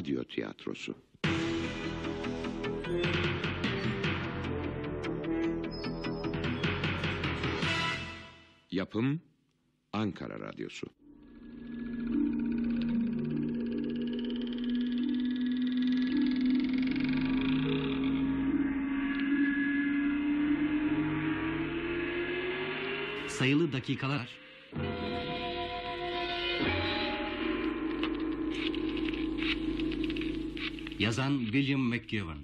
radyo tiyatrosu. Yapım Ankara Radyosu. Sayılı dakikalar. Yazan William McGivern.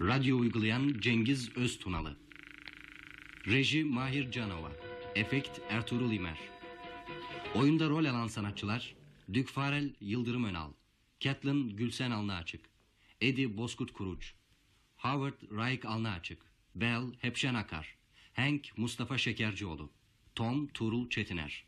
Radyo uygulayan Cengiz Öztunalı. Reji Mahir Canova. Efekt Ertuğrul İmer. Oyunda rol alan sanatçılar Dük Farel Yıldırım Önal, Catelyn Gülsen Alnıaçık, Eddie Bozkurt Kuruç, Howard Raik Alnıaçık, Bell Hepşen Akar, Hank Mustafa Şekercioğlu, Tom Tuğrul Çetiner.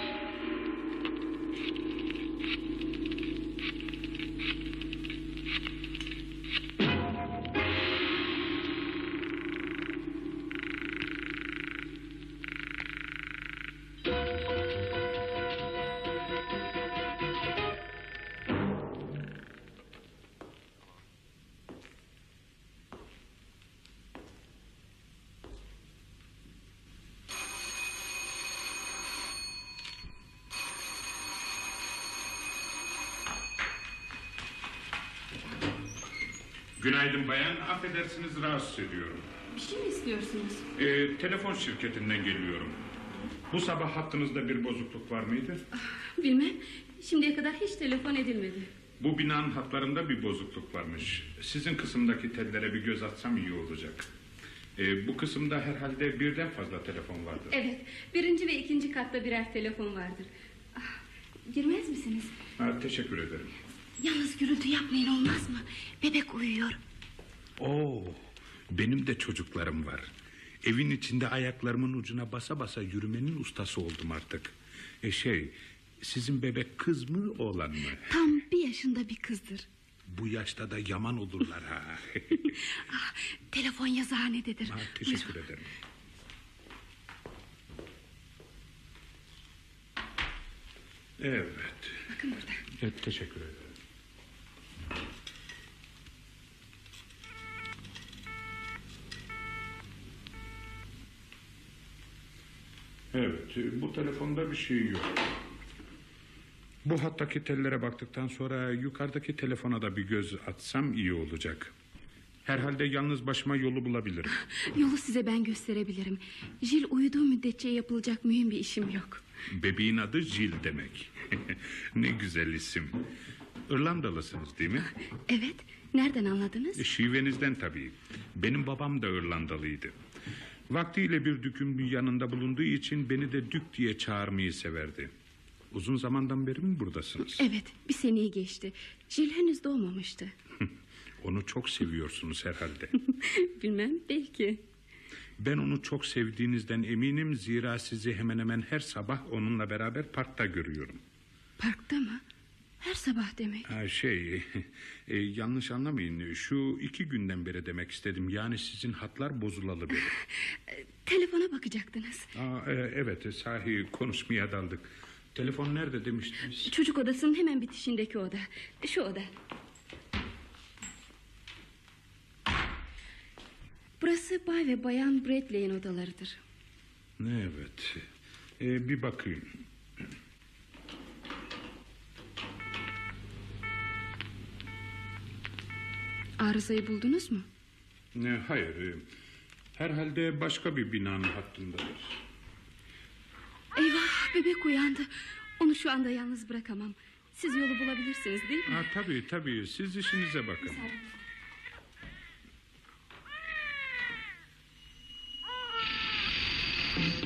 Günaydın bayan. Affedersiniz rahatsız ediyorum. Bir şey mi istiyorsunuz? Ee, telefon şirketinden geliyorum. Bu sabah hattınızda bir bozukluk var mıydı? Bilmem. Şimdiye kadar hiç telefon edilmedi. Bu binanın hatlarında bir bozukluk varmış. Sizin kısımdaki tellere bir göz atsam iyi olacak. Ee, bu kısımda herhalde birden fazla telefon vardır. Evet. Birinci ve ikinci katta birer telefon vardır. Ah, girmez misiniz? Ha, teşekkür ederim. Yalnız gürültü yapmayın olmaz mı? Bebek uyuyor. Oo, benim de çocuklarım var. Evin içinde ayaklarımın ucuna basa basa yürümenin ustası oldum artık. E şey, sizin bebek kız mı oğlan mı? Tam bir yaşında bir kızdır. Bu yaşta da yaman olurlar ha. Ah, telefon yazıhanededir. ha teşekkür Buyurun. ederim. Evet. Bakın burada. evet. Teşekkür ederim. Evet, bu telefonda bir şey yok. Bu hattaki tellere baktıktan sonra yukarıdaki telefona da bir göz atsam iyi olacak. Herhalde yalnız başıma yolu bulabilirim. Yolu size ben gösterebilirim. Jil uyuduğu müddetçe yapılacak mühim bir işim yok. Bebeğin adı Jill demek. ne güzel isim. İrlandalısınız değil mi? Evet. Nereden anladınız? Şivenizden tabii. Benim babam da İrlandalıydı. Vaktiyle bir dükün yanında bulunduğu için beni de dük diye çağırmayı severdi. Uzun zamandan beri mi buradasınız? Evet. Bir seneyi geçti. Jil henüz doğmamıştı. Onu çok seviyorsunuz herhalde. Bilmem. Belki. Ben onu çok sevdiğinizden eminim zira sizi hemen hemen her sabah onunla beraber parkta görüyorum. Parkta mı? Her sabah demek. Ha, şey e, yanlış anlamayın şu iki günden beri demek istedim yani sizin hatlar bozulalı beri. Telefona bakacaktınız. Aa, e, evet sahi konuşmaya daldık. Telefon nerede demiştiniz? Çocuk odasının hemen bitişindeki oda. Şu oda. Burası Bay ve Bayan Bradley'in odalarıdır. Evet e, bir bakayım. Arızayı buldunuz mu? E, hayır e, herhalde başka bir binanın hattındadır. Eyvah bebek uyandı. Onu şu anda yalnız bırakamam. Siz yolu bulabilirsiniz değil mi? Ha, tabii tabii siz işinize bakın. Ev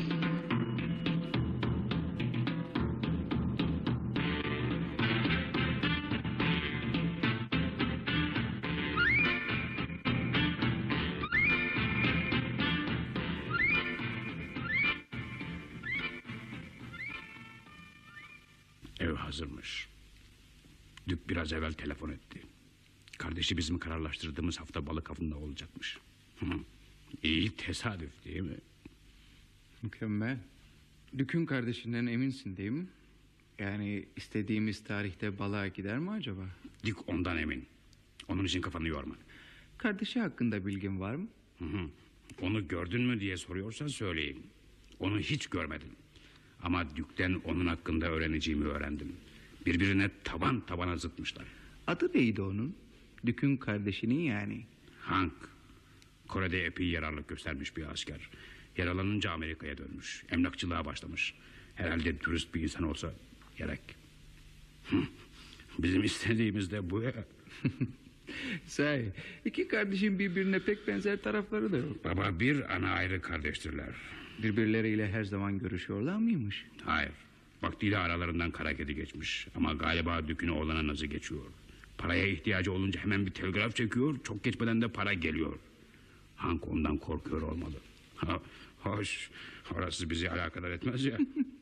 biraz evvel telefon etti. Kardeşi bizim kararlaştırdığımız hafta balık avında olacakmış. İyi tesadüf değil mi? Mükemmel. Dükün kardeşinden eminsin değil mi? Yani istediğimiz tarihte balığa gider mi acaba? Dük ondan emin. Onun için kafanı yorma. Kardeşi hakkında bilgin var mı? Hı hı. Onu gördün mü diye soruyorsan söyleyeyim. Onu hiç görmedim. Ama Dük'ten onun hakkında öğreneceğimi öğrendim. Birbirine taban tabana zıtmışlar. Adı neydi onun? Dükün kardeşinin yani. Hank. Kore'de epey yararlık göstermiş bir asker. Yaralanınca Amerika'ya dönmüş. Emlakçılığa başlamış. Herhalde dürüst bir insan olsa gerek. Bizim istediğimiz de bu ya. Sahi iki kardeşin birbirine pek benzer tarafları da yok. Baba bir ana ayrı kardeştirler. Birbirleriyle her zaman görüşüyorlar mıymış? Hayır. Vaktiyle aralarından kara kedi geçmiş. Ama galiba dükünü oğlana nazı geçiyor. Paraya ihtiyacı olunca hemen bir telgraf çekiyor. Çok geçmeden de para geliyor. Hank ondan korkuyor olmalı. Ha, hoş. Orası bizi alakadar etmez ya.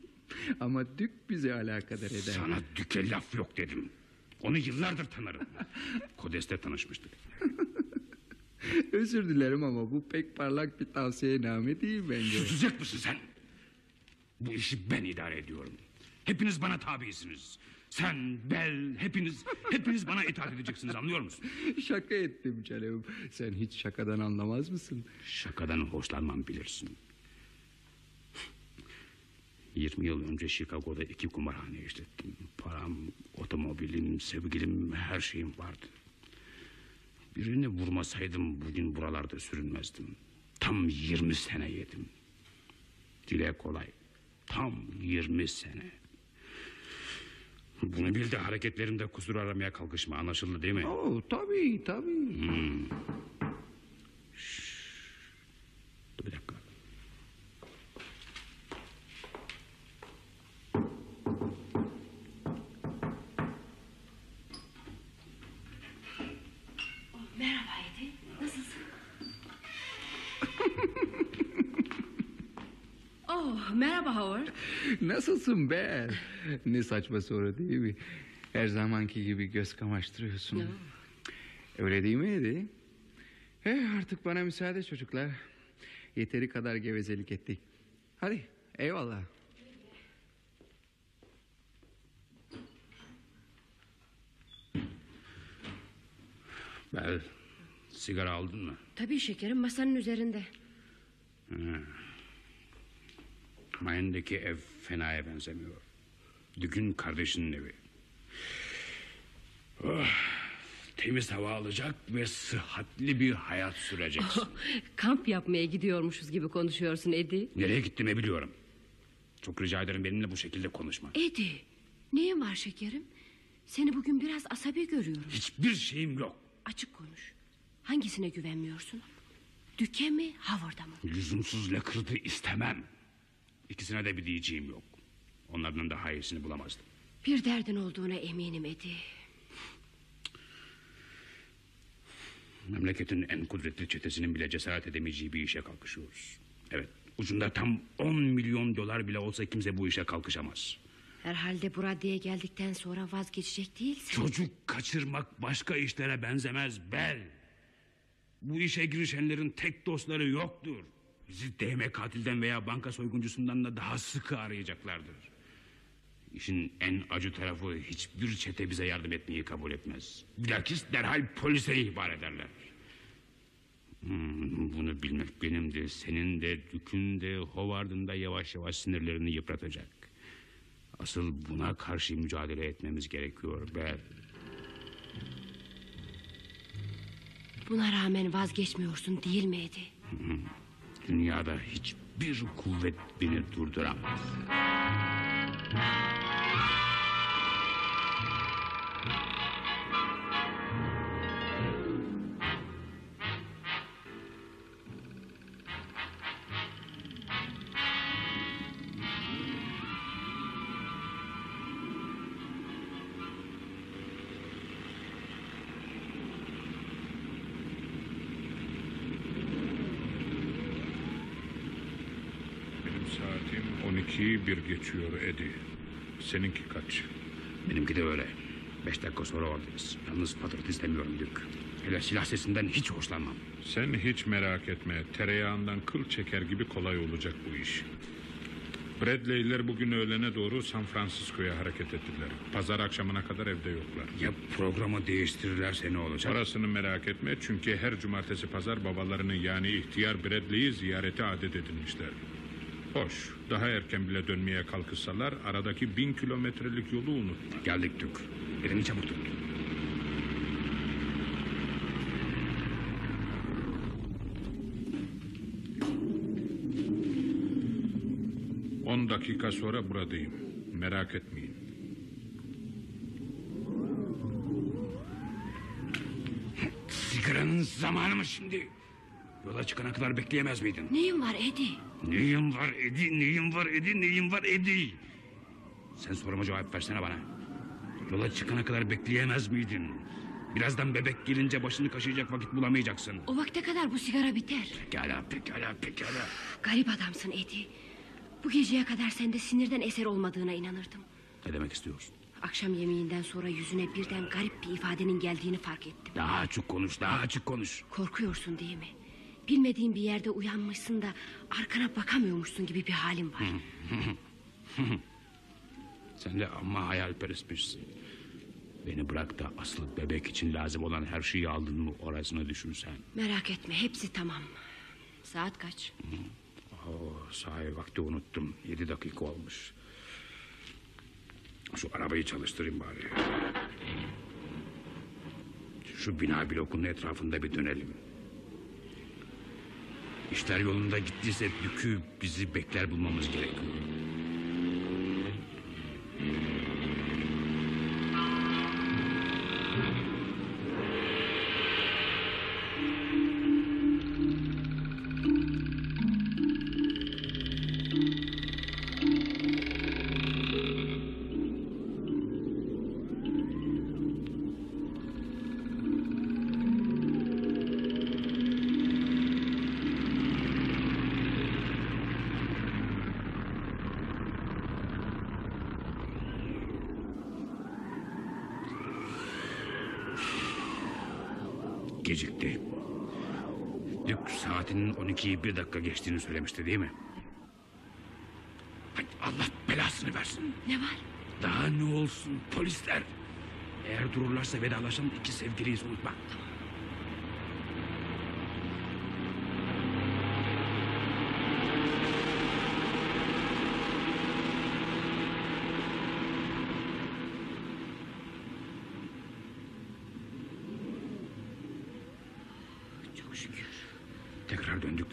Ama Dük bizi alakadar eder. Sana düke laf yok dedim. Onu yıllardır tanırım. Kodes'te tanışmıştık. Özür dilerim ama bu pek parlak bir tavsiyename değil bence. Susacak mısın sen? Bu işi ben idare ediyorum. Hepiniz bana tabisiniz. Sen, Bel, hepiniz, hepiniz bana itaat edeceksiniz anlıyor musun? Şaka ettim canım. Sen hiç şakadan anlamaz mısın? Şakadan hoşlanmam bilirsin. 20 yıl önce Chicago'da iki kumarhane işlettim. Param, otomobilim, sevgilim, her şeyim vardı. Birini vurmasaydım bugün buralarda sürünmezdim. Tam 20 sene yedim. Dile kolay. Tam 20 sene. Bunu bil de hareketlerimde kusur aramaya kalkışma anlaşıldı değil mi? Oo, tabii tabii. Dur bir dakika. Merhaba Edi. Nasılsın? oh, merhaba Howard. Nasılsın be? Ne saçma soru değil mi? Her zamanki gibi göz kamaştırıyorsun. Öyle değil mi Edi? Eh, artık bana müsaade çocuklar. Yeteri kadar gevezelik ettik. Hadi eyvallah. Bel, sigara aldın mı? Tabii şekerim masanın üzerinde. Mayın'daki ev fenaya benzemiyor. Dükün kardeşinin evi. Oh, temiz hava alacak ve sıhhatli bir hayat süreceksin. Kamp yapmaya gidiyormuşuz gibi konuşuyorsun Edi. Nereye gittiğimi biliyorum. Çok rica ederim benimle bu şekilde konuşma. Edi, neyin var şekerim? Seni bugün biraz asabi görüyorum. Hiçbir şeyim yok. Açık konuş. Hangisine güvenmiyorsun? Düke mi, Howard'a mı? Lüzumsuz lakırdı istemem. İkisine de bir diyeceğim yok. Onlardan daha iyisini bulamazdım. Bir derdin olduğuna eminim Edi. Memleketin en kudretli çetesinin bile cesaret edemeyeceği bir işe kalkışıyoruz. Evet, ucunda tam 10 milyon dolar bile olsa kimse bu işe kalkışamaz. Herhalde bu raddeye geldikten sonra vazgeçecek değilsin. Çocuk kaçırmak başka işlere benzemez bel. Bu işe girişenlerin tek dostları yoktur. Bizi değme katilden veya banka soyguncusundan da daha sıkı arayacaklardır. İşin en acı tarafı hiçbir çete bize yardım etmeyi kabul etmez. Bilakis derhal polise ihbar ederler. Hmm, bunu bilmek benim de senin de Dük'ün de Howard'ın da yavaş yavaş sinirlerini yıpratacak. Asıl buna karşı mücadele etmemiz gerekiyor Bel. Buna rağmen vazgeçmiyorsun değil mi Edi? Dünyada hiçbir kuvvet beni durduramaz. Saatim 12'yi bir geçiyor Edi. Seninki kaç? Benimki de öyle. Beş dakika sonra oradayız. Yalnız patırtı istemiyorum Dük. Hele silah sesinden hiç hoşlanmam. Sen hiç merak etme. Tereyağından kıl çeker gibi kolay olacak bu iş. Bradley'ler bugün öğlene doğru San Francisco'ya hareket ettiler. Pazar akşamına kadar evde yoklar. Ya programı değiştirirlerse ne olacak? Parasını merak etme çünkü her cumartesi pazar babalarının yani ihtiyar Bradley'i ziyarete adet edinmişler. Hoş, daha erken bile dönmeye kalkışsalar aradaki bin kilometrelik yolu unutma. Geldik Dük. Elini çabuk tut. On dakika sonra buradayım. Merak etmeyin. Sigaranın zamanı mı şimdi? Yola çıkana kadar bekleyemez miydin? Neyin var Edi? Neyim var Edi, neyim var Edi, neyim var Edi? Sen soruma cevap versene bana. Yola çıkana kadar bekleyemez miydin? Birazdan bebek gelince başını kaşıyacak vakit bulamayacaksın. O vakte kadar bu sigara biter. Pekala, pekala, pekala. Garip adamsın Edi. Bu geceye kadar sende sinirden eser olmadığına inanırdım. Ne demek istiyorsun? Akşam yemeğinden sonra yüzüne birden garip bir ifadenin geldiğini fark ettim. Daha açık konuş, daha açık konuş. Korkuyorsun değil mi? Bilmediğin bir yerde uyanmışsın da arkana bakamıyormuşsun gibi bir halin var. Sen de amma hayalperestmişsin. Beni bırak da asıl bebek için lazım olan her şeyi aldın mı orasını düşünsen. Merak etme hepsi tamam. Saat kaç? Oh, sahi vakti unuttum. Yedi dakika olmuş. Şu arabayı çalıştırayım bari. Şu bina blokunun etrafında bir dönelim. İşler yolunda gittiyse Dükü bizi bekler bulmamız gerekiyor. Gecikti. Dük saatinin 12'yi bir dakika geçtiğini söylemişti değil mi? Hay Allah belasını versin. Ne var? Daha ne olsun polisler. Eğer dururlarsa vedalaşalım iki sevgiliyiz unutma. Çok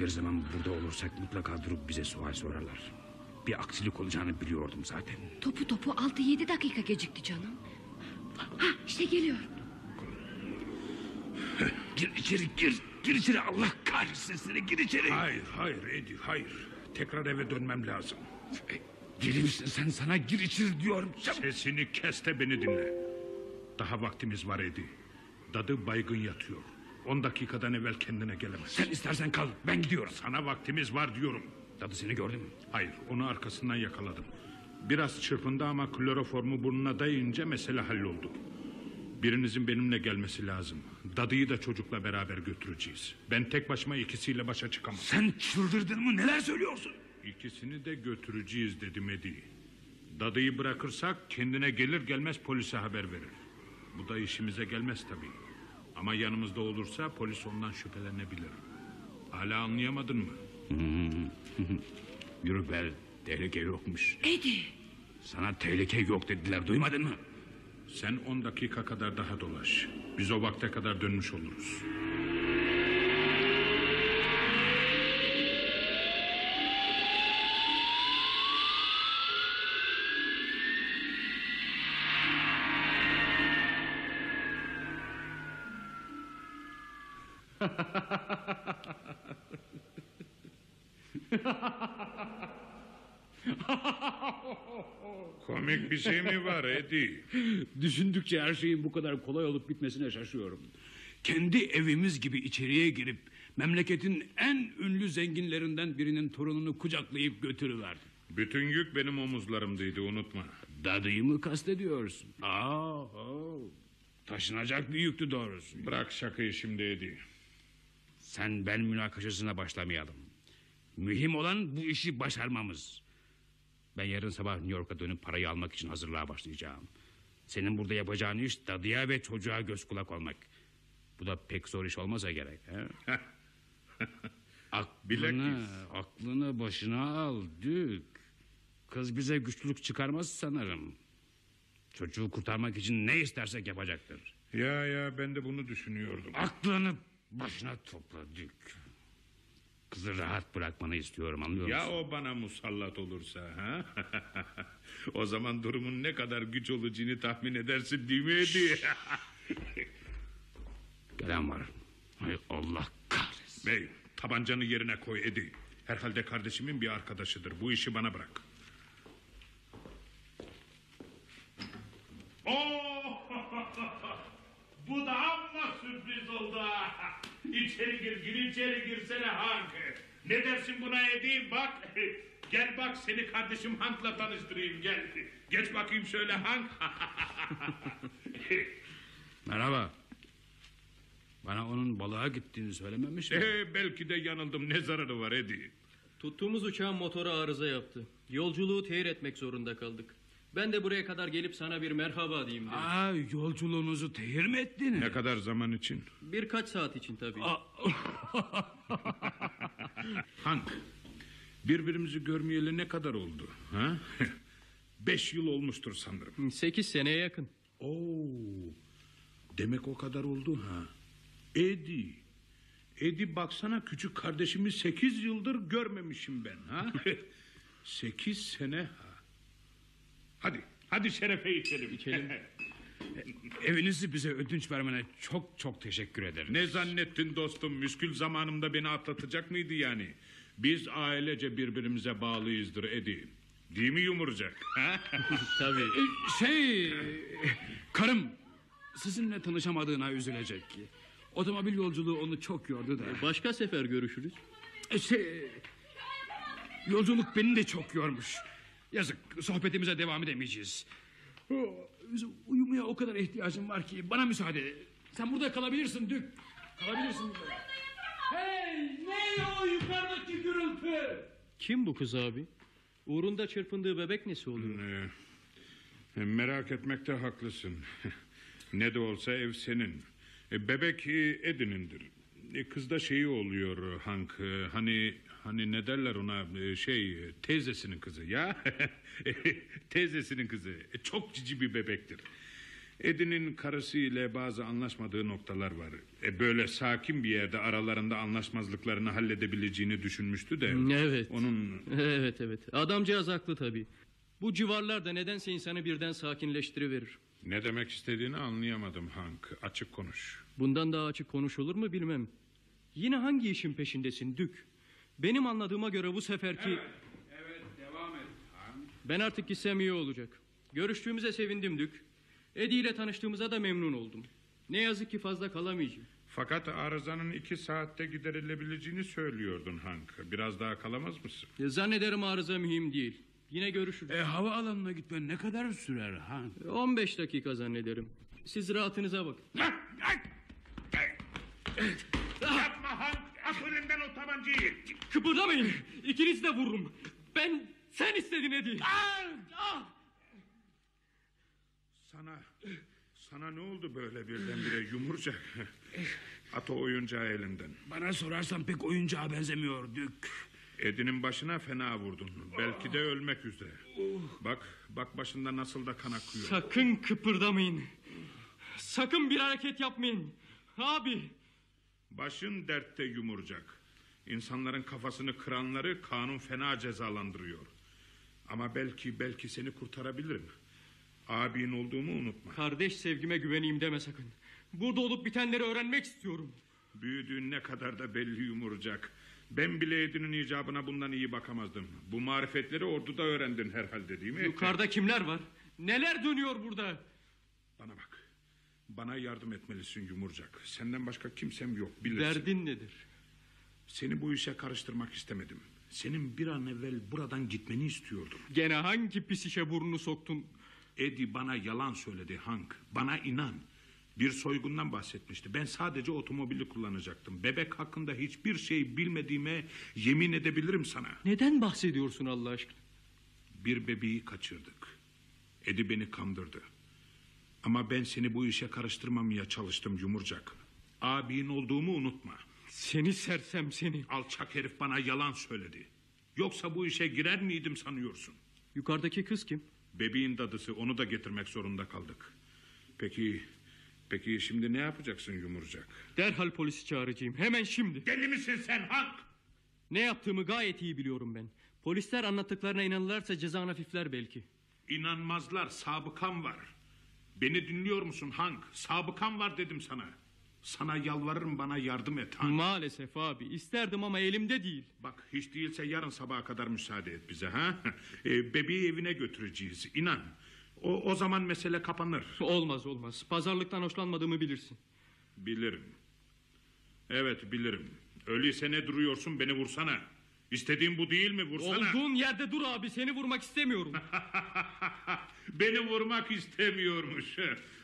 Döndükleri zaman burada olursak mutlaka durup bize sual sorarlar. Bir aksilik olacağını biliyordum zaten. Topu topu altı yedi dakika gecikti canım. Ha işte geliyor. Gir içeri gir. Gir içeri Allah kahretsin seni gir içeri. Hayır, hayır Edi, hayır. Tekrar eve dönmem lazım. E, Deli misin sen sana gir içeri diyorum. Sesini kes de beni dinle. Daha vaktimiz var Edi. Dadı baygın yatıyor. On dakikadan evvel kendine gelemez. Sen istersen kal ben gidiyorum. Sana vaktimiz var diyorum. Dadı seni gördüm. Hayır, onu arkasından yakaladım. Biraz çırpındı ama kloroformu burnuna dayayınca mesele halloldu. Birinizin benimle gelmesi lazım. Dadıyı da çocukla beraber götüreceğiz. Ben tek başıma ikisiyle başa çıkamam. Sen çıldırdın mı neler söylüyorsun? İkisini de götüreceğiz dedim Edi. Dadıyı bırakırsak kendine gelir gelmez polise haber verir. Bu da işimize gelmez tabii. Ama yanımızda olursa polis ondan şüphelenebilir. Hala anlayamadın mı? Yürü be tehlike yokmuş. Edi. Sana tehlike yok dediler duymadın mı? Sen on dakika kadar daha dolaş. Biz o vakte kadar dönmüş oluruz. Bir şey mi var Edi? Düşündükçe her şeyin bu kadar kolay olup bitmesine şaşıyorum. Kendi evimiz gibi içeriye girip memleketin en ünlü zenginlerinden birinin torununu kucaklayıp götürüverdi. Bütün yük benim omuzlarımdaydı unutma. Dadıyı mı kastediyorsun? Aa, aa. Taşınacak bir yüktü doğrusu. Bırak şakayı şimdi Edi. Sen ben münakaşasına başlamayalım. Mühim olan bu işi başarmamız. Ben yarın sabah New York'a dönüp parayı almak için hazırlığa başlayacağım. Senin burada yapacağın iş dadıya ve çocuğa göz kulak olmak. Bu da pek zor iş olmasa gerek. He? aklını, aklını başına al Dük. Kız bize güçlülük çıkarmaz sanırım. Çocuğu kurtarmak için ne istersek yapacaktır. Ya ya ben de bunu düşünüyordum. Aklını başına topla Dük. Kızı rahat bırakmanı istiyorum anlıyor Ya musun? o bana musallat olursa ha? o zaman durumun ne kadar güç olacağını tahmin edersin değil mi Edi? Gelen var. Hay Allah kahretsin. Bey tabancanı yerine koy Edi. Herhalde kardeşimin bir arkadaşıdır. Bu işi bana bırak. Oh! Bu da amma sürpriz oldu. İçeri gir, gir içeri girsene Hank. Ne dersin buna Edi? Bak, gel bak seni kardeşim Hank'la tanıştırayım gel. Geç bakayım şöyle Hank. Merhaba. Bana onun balığa gittiğini söylememiş mi? Ee, belki de yanıldım. Ne zararı var Edi? Tuttuğumuz uçağın motoru arıza yaptı. Yolculuğu tehir etmek zorunda kaldık. Ben de buraya kadar gelip sana bir merhaba diyeyim dedim. Aa, yolculuğunuzu tehir mi ettiniz? Ne kadar zaman için? Birkaç saat için tabii. Hank, birbirimizi görmeyeli ne kadar oldu? Ha? Beş yıl olmuştur sanırım. Sekiz seneye yakın. Oo, demek o kadar oldu ha. Edi, Edi baksana küçük kardeşimi sekiz yıldır görmemişim ben ha. sekiz sene ha. Hadi, hadi şerefe içelim. İçelim. Evinizi bize ödünç vermene çok çok teşekkür ederim. ne zannettin dostum? Müskül zamanımda beni atlatacak mıydı yani? Biz ailece birbirimize bağlıyızdır Edi. Değil mi yumurcak? Tabii. Şey, karım sizinle tanışamadığına üzülecek. Otomobil yolculuğu onu çok yordu da. Başka sefer görüşürüz. E, Şey, yolculuk beni de çok yormuş. Yazık sohbetimize devam edemeyeceğiz. Uyumaya o kadar ihtiyacım var ki bana müsaade. Sen burada kalabilirsin Dük. Kalabilirsin burada. Hey ne o yukarıdaki gürültü? Kim bu kız abi? Uğrunda çırpındığı bebek nesi oluyor? Ee, merak etmekte haklısın. ne de olsa ev senin. E, bebek e, Edin'indir. E, kızda şeyi oluyor Hank. e, Hani hani ne derler ona e, şey teyzesinin kızı ya. teyzesinin kızı. Çok cici bir bebektir. Edin'in karısı ile bazı anlaşmadığı noktalar var. E, böyle sakin bir yerde aralarında anlaşmazlıklarını halledebileceğini düşünmüştü de. Evet. Onun Evet evet. Adamcağız haklı tabii. Bu civarlarda nedense insanı birden sakinleştiriverir. ne demek istediğini anlayamadım Hank. Açık konuş. Bundan daha açık konuşulur mu bilmem. Yine hangi işin peşindesin Dük? Benim anladığıma göre bu seferki... Evet devam et. Ben artık gitsem iyi olacak. Görüştüğümüze sevindim Dük. Edi ile tanıştığımıza da memnun oldum. Ne yazık ki fazla kalamayacağım. Fakat arızanın iki saatte giderilebileceğini söylüyordun Hank. Biraz daha kalamaz mısın? E, Zannederim arıza mühim değil. Yine görüşürüz. E, hava alanına gitmen ne kadar sürer ha? 15 dakika zannederim. Siz rahatınıza bakın. At önümden o tabancayı! Kıpırdamayın. İkinizi de vururum. Ben sen istedin Edi. Sana, sana ne oldu böyle birdenbire yumurcak? At o oyuncağı elinden. Bana sorarsan pek oyuncağa benzemiyor Dük. Edinin başına fena vurdun. Belki de ölmek üzere. Bak, bak başında nasıl da kan akıyor. Sakın kıpırdamayın. Sakın bir hareket yapmayın. Abi. Başın dertte yumurcak. İnsanların kafasını kıranları kanun fena cezalandırıyor. Ama belki belki seni kurtarabilirim. Abin olduğumu unutma. Kardeş sevgime güveneyim deme sakın. Burada olup bitenleri öğrenmek istiyorum. Büyüdüğün ne kadar da belli yumurcak. Ben bile Edin'in icabına bundan iyi bakamazdım. Bu marifetleri orduda öğrendin herhalde değil mi? Yukarıda kimler var? Neler dönüyor burada? Bana bak. Bana yardım etmelisin yumurcak. Senden başka kimsem yok bilirsin. Derdin nedir? Seni bu işe karıştırmak istemedim. Senin bir an evvel buradan gitmeni istiyordum. Gene hangi pis işe burnunu soktun? Eddie bana yalan söyledi Hank. Bana inan. Bir soygundan bahsetmişti. Ben sadece otomobili kullanacaktım. Bebek hakkında hiçbir şey bilmediğime yemin edebilirim sana. Neden bahsediyorsun Allah aşkına? bir bebeği kaçırdık. Edi beni kandırdı. Ama ben seni bu işe karıştırmamaya çalıştım yumurcak. Abin olduğumu unutma. Seni sersem seni. Alçak herif bana yalan söyledi. Yoksa bu işe girer miydim sanıyorsun? Yukarıdaki kız kim? Bebeğin dadısı onu da getirmek zorunda kaldık. Peki, peki şimdi ne yapacaksın yumurcak? Derhal polisi çağıracağım. Hemen şimdi. Deli misin sen Hank? Ne yaptığımı gayet iyi biliyorum ben. Polisler anlattıklarına inanırlarsa cezan hafifler belki. İnanmazlar sabıkam var. Beni dinliyor musun Hank? Sabıkam var dedim sana. Sana yalvarırım bana yardım et Hank. Maalesef abi. isterdim ama elimde değil. Bak hiç değilse yarın sabaha kadar müsaade et bize ha. E, bebeği evine götüreceğiz inan. O, o zaman mesele kapanır. Olmaz olmaz. Pazarlıktan hoşlanmadığımı bilirsin. Bilirim. Evet bilirim. Öyleyse ne duruyorsun beni vursana. İstediğin bu değil mi vursana. Olduğun yerde dur abi. Seni vurmak istemiyorum. Beni vurmak istemiyormuş.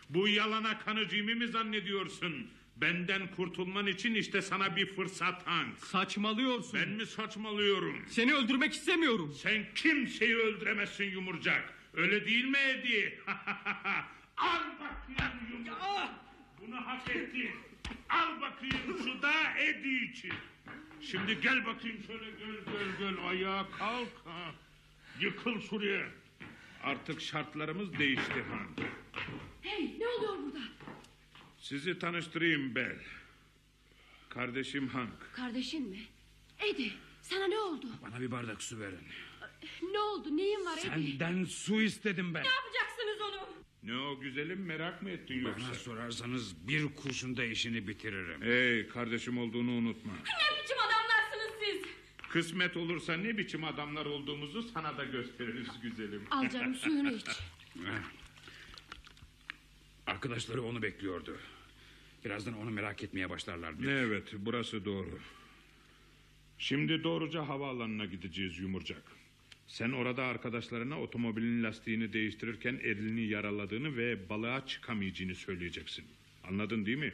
Bu yalana kanıcımı mi zannediyorsun? Benden kurtulman için işte sana bir fırsat Hank. Saçmalıyorsun. Ben mi saçmalıyorum? Seni öldürmek istemiyorum. Sen kimseyi öldüremezsin yumurcak. Öyle değil mi Edi? Al bakayım yumurcak. Bunu hak ettin. Al bakayım şu da Edi için. Şimdi gel bakayım şöyle gel gel gel ayağa kalk. Ha. Yıkıl şuraya. Artık şartlarımız değişti Han. Hey ne oluyor burada? Sizi tanıştırayım Bel. Kardeşim Hank. Kardeşin mi? Edi sana ne oldu? Bana bir bardak su verin. Ne oldu neyin var Edi? Senden su istedim ben. Ne yapacaksınız onu? Ne o güzelim merak mı ettin yoksa? Bana sorarsanız bir kurşunda işini bitiririm. Hey kardeşim olduğunu unutma. Ne biçim adamlarsınız siz? Kısmet olursa ne biçim adamlar olduğumuzu sana da gösteririz güzelim. Al canım suyunu iç. Arkadaşları onu bekliyordu. Birazdan onu merak etmeye başlarlar. diyor. Evet burası doğru. Şimdi doğruca havaalanına gideceğiz Yumurcak. Sen orada arkadaşlarına otomobilin lastiğini değiştirirken elini yaraladığını ve balığa çıkamayacağını söyleyeceksin. Anladın değil mi?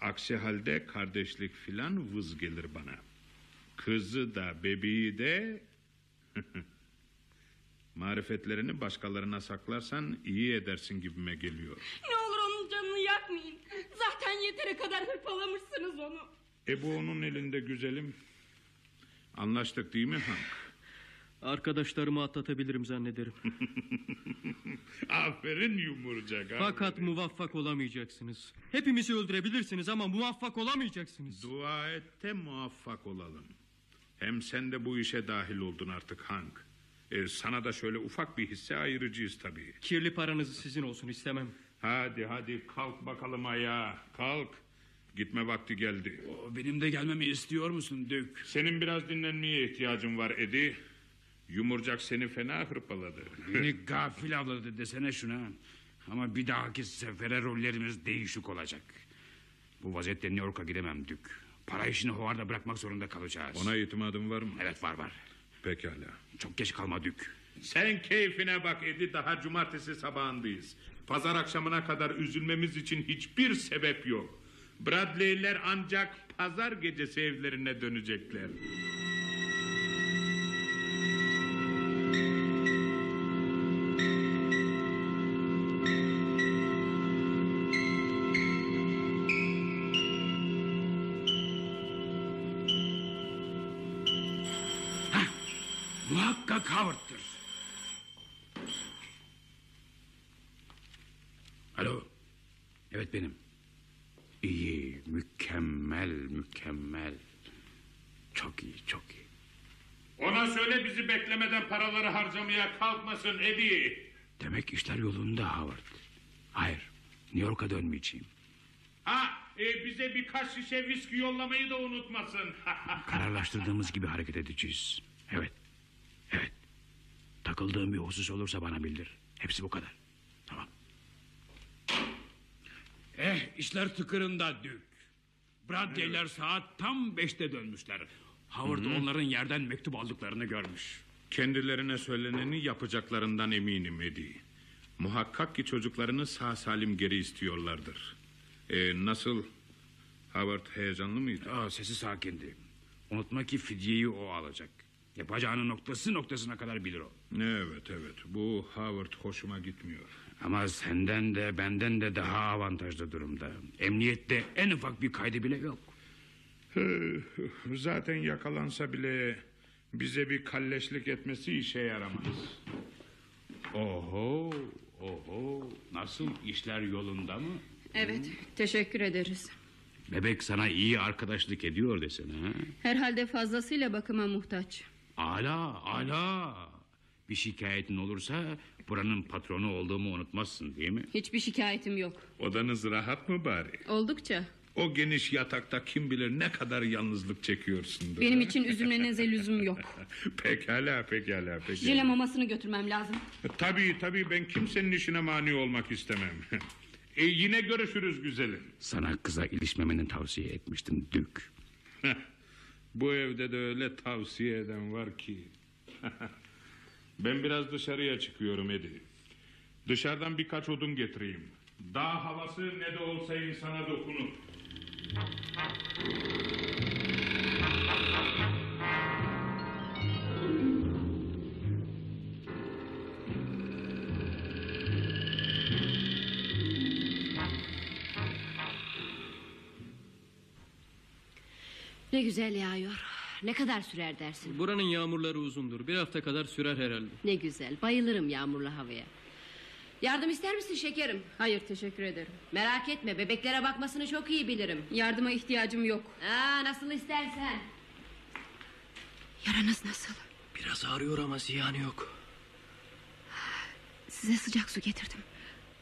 Aksi halde kardeşlik filan vız gelir bana. Kızı da bebeği de... Marifetlerini başkalarına saklarsan iyi edersin gibime geliyor. Ne olur onun canını yakmayın. Zaten yeteri kadar hırpalamışsınız onu. E bu onun elinde güzelim. Anlaştık değil mi Hank? Arkadaşlarımı atlatabilirim zannederim. Aferin yumurcak. aferin. Fakat muvaffak olamayacaksınız. Hepimizi öldürebilirsiniz ama muvaffak olamayacaksınız. Dua et de muvaffak olalım. Hem sen de bu işe dahil oldun artık Hank. E, sana da şöyle ufak bir hisse ayıracağız tabii. Kirli paranızı sizin olsun istemem. Hadi hadi kalk bakalım ayağa. Kalk. Gitme vakti geldi. O, Benim de gelmemi istiyor musun Dük? Senin biraz dinlenmeye ihtiyacın var Edi. Yumurcak seni fena hırpaladı. Beni gafil avladı desene şuna. Ama bir dahaki sefere rollerimiz değişik olacak. Bu vaziyette New York'a gidemem Dük. Para işini hovarda bırakmak zorunda kalacağız. Ona itimadın var mı? Evet var var. Pekala. Çok geç kalma Dük. Sen keyfine bak Edi daha cumartesi sabahındayız. Pazar akşamına kadar üzülmemiz için hiçbir sebep yok. Bradley'ler ancak pazar gecesi evlerine dönecekler. Howard'tır. Alo. Evet benim. İyi, mükemmel, mükemmel. Çok iyi, çok iyi. Ona söyle bizi beklemeden paraları harcamaya kalkmasın Edi. Demek işler yolunda Howard. Hayır, New York'a dönmeyeceğim. Ha e, bize birkaç şişe viski yollamayı da unutmasın. Kararlaştırdığımız gibi hareket edeceğiz. Evet. Takıldığım bir husus olursa bana bildir. Hepsi bu kadar. Tamam. Eh, işler tıkırında Dük. Bradley'ler saat tam beşte dönmüşler. Howard onların yerden mektup aldıklarını görmüş. Kendilerine söyleneni yapacaklarından eminim Edi. Muhakkak ki çocuklarını sağ salim geri istiyorlardır. E, nasıl? Howard heyecanlı mıydı? Aa, sesi sakindi. Unutma ki fidyeyi o alacak. Yapacağının noktası noktasına kadar bilir o. Evet evet bu Howard hoşuma gitmiyor. Ama senden de benden de daha avantajlı durumda. Emniyette en ufak bir kaydı bile yok. Zaten yakalansa bile bize bir kalleşlik etmesi işe yaramaz. Oho, oho. Nasıl işler yolunda mı? Evet teşekkür ederiz. Bebek sana iyi arkadaşlık ediyor desene. Ha? Herhalde fazlasıyla bakıma muhtaç. Ala, ala. Bir şikayetin olursa buranın patronu olduğumu unutmazsın değil mi? Hiçbir şikayetim yok. Odanız rahat mı bari? Oldukça. O geniş yatakta kim bilir ne kadar yalnızlık çekiyorsundur. Benim ha? için üzülmenize lüzum yok. pekala pekala pekala. Jele mamasını götürmem lazım. Tabii tabii ben kimsenin işine mani olmak istemem. e, yine görüşürüz güzelim. Sana kıza ilişmemeni tavsiye etmiştim Dük. Bu evde de öyle tavsiye eden var ki. ben biraz dışarıya çıkıyorum Edi. Dışarıdan birkaç odun getireyim. Dağ havası ne de olsa insana dokunur. Ne güzel yağıyor. Ne kadar sürer dersin? Buranın yağmurları uzundur. Bir hafta kadar sürer herhalde. Ne güzel. Bayılırım yağmurlu havaya. Yardım ister misin şekerim? Hayır teşekkür ederim. Merak etme bebeklere bakmasını çok iyi bilirim. Yardıma ihtiyacım yok. Aa, nasıl istersen. Yaranız nasıl? Biraz ağrıyor ama ziyanı yok. Size sıcak su getirdim.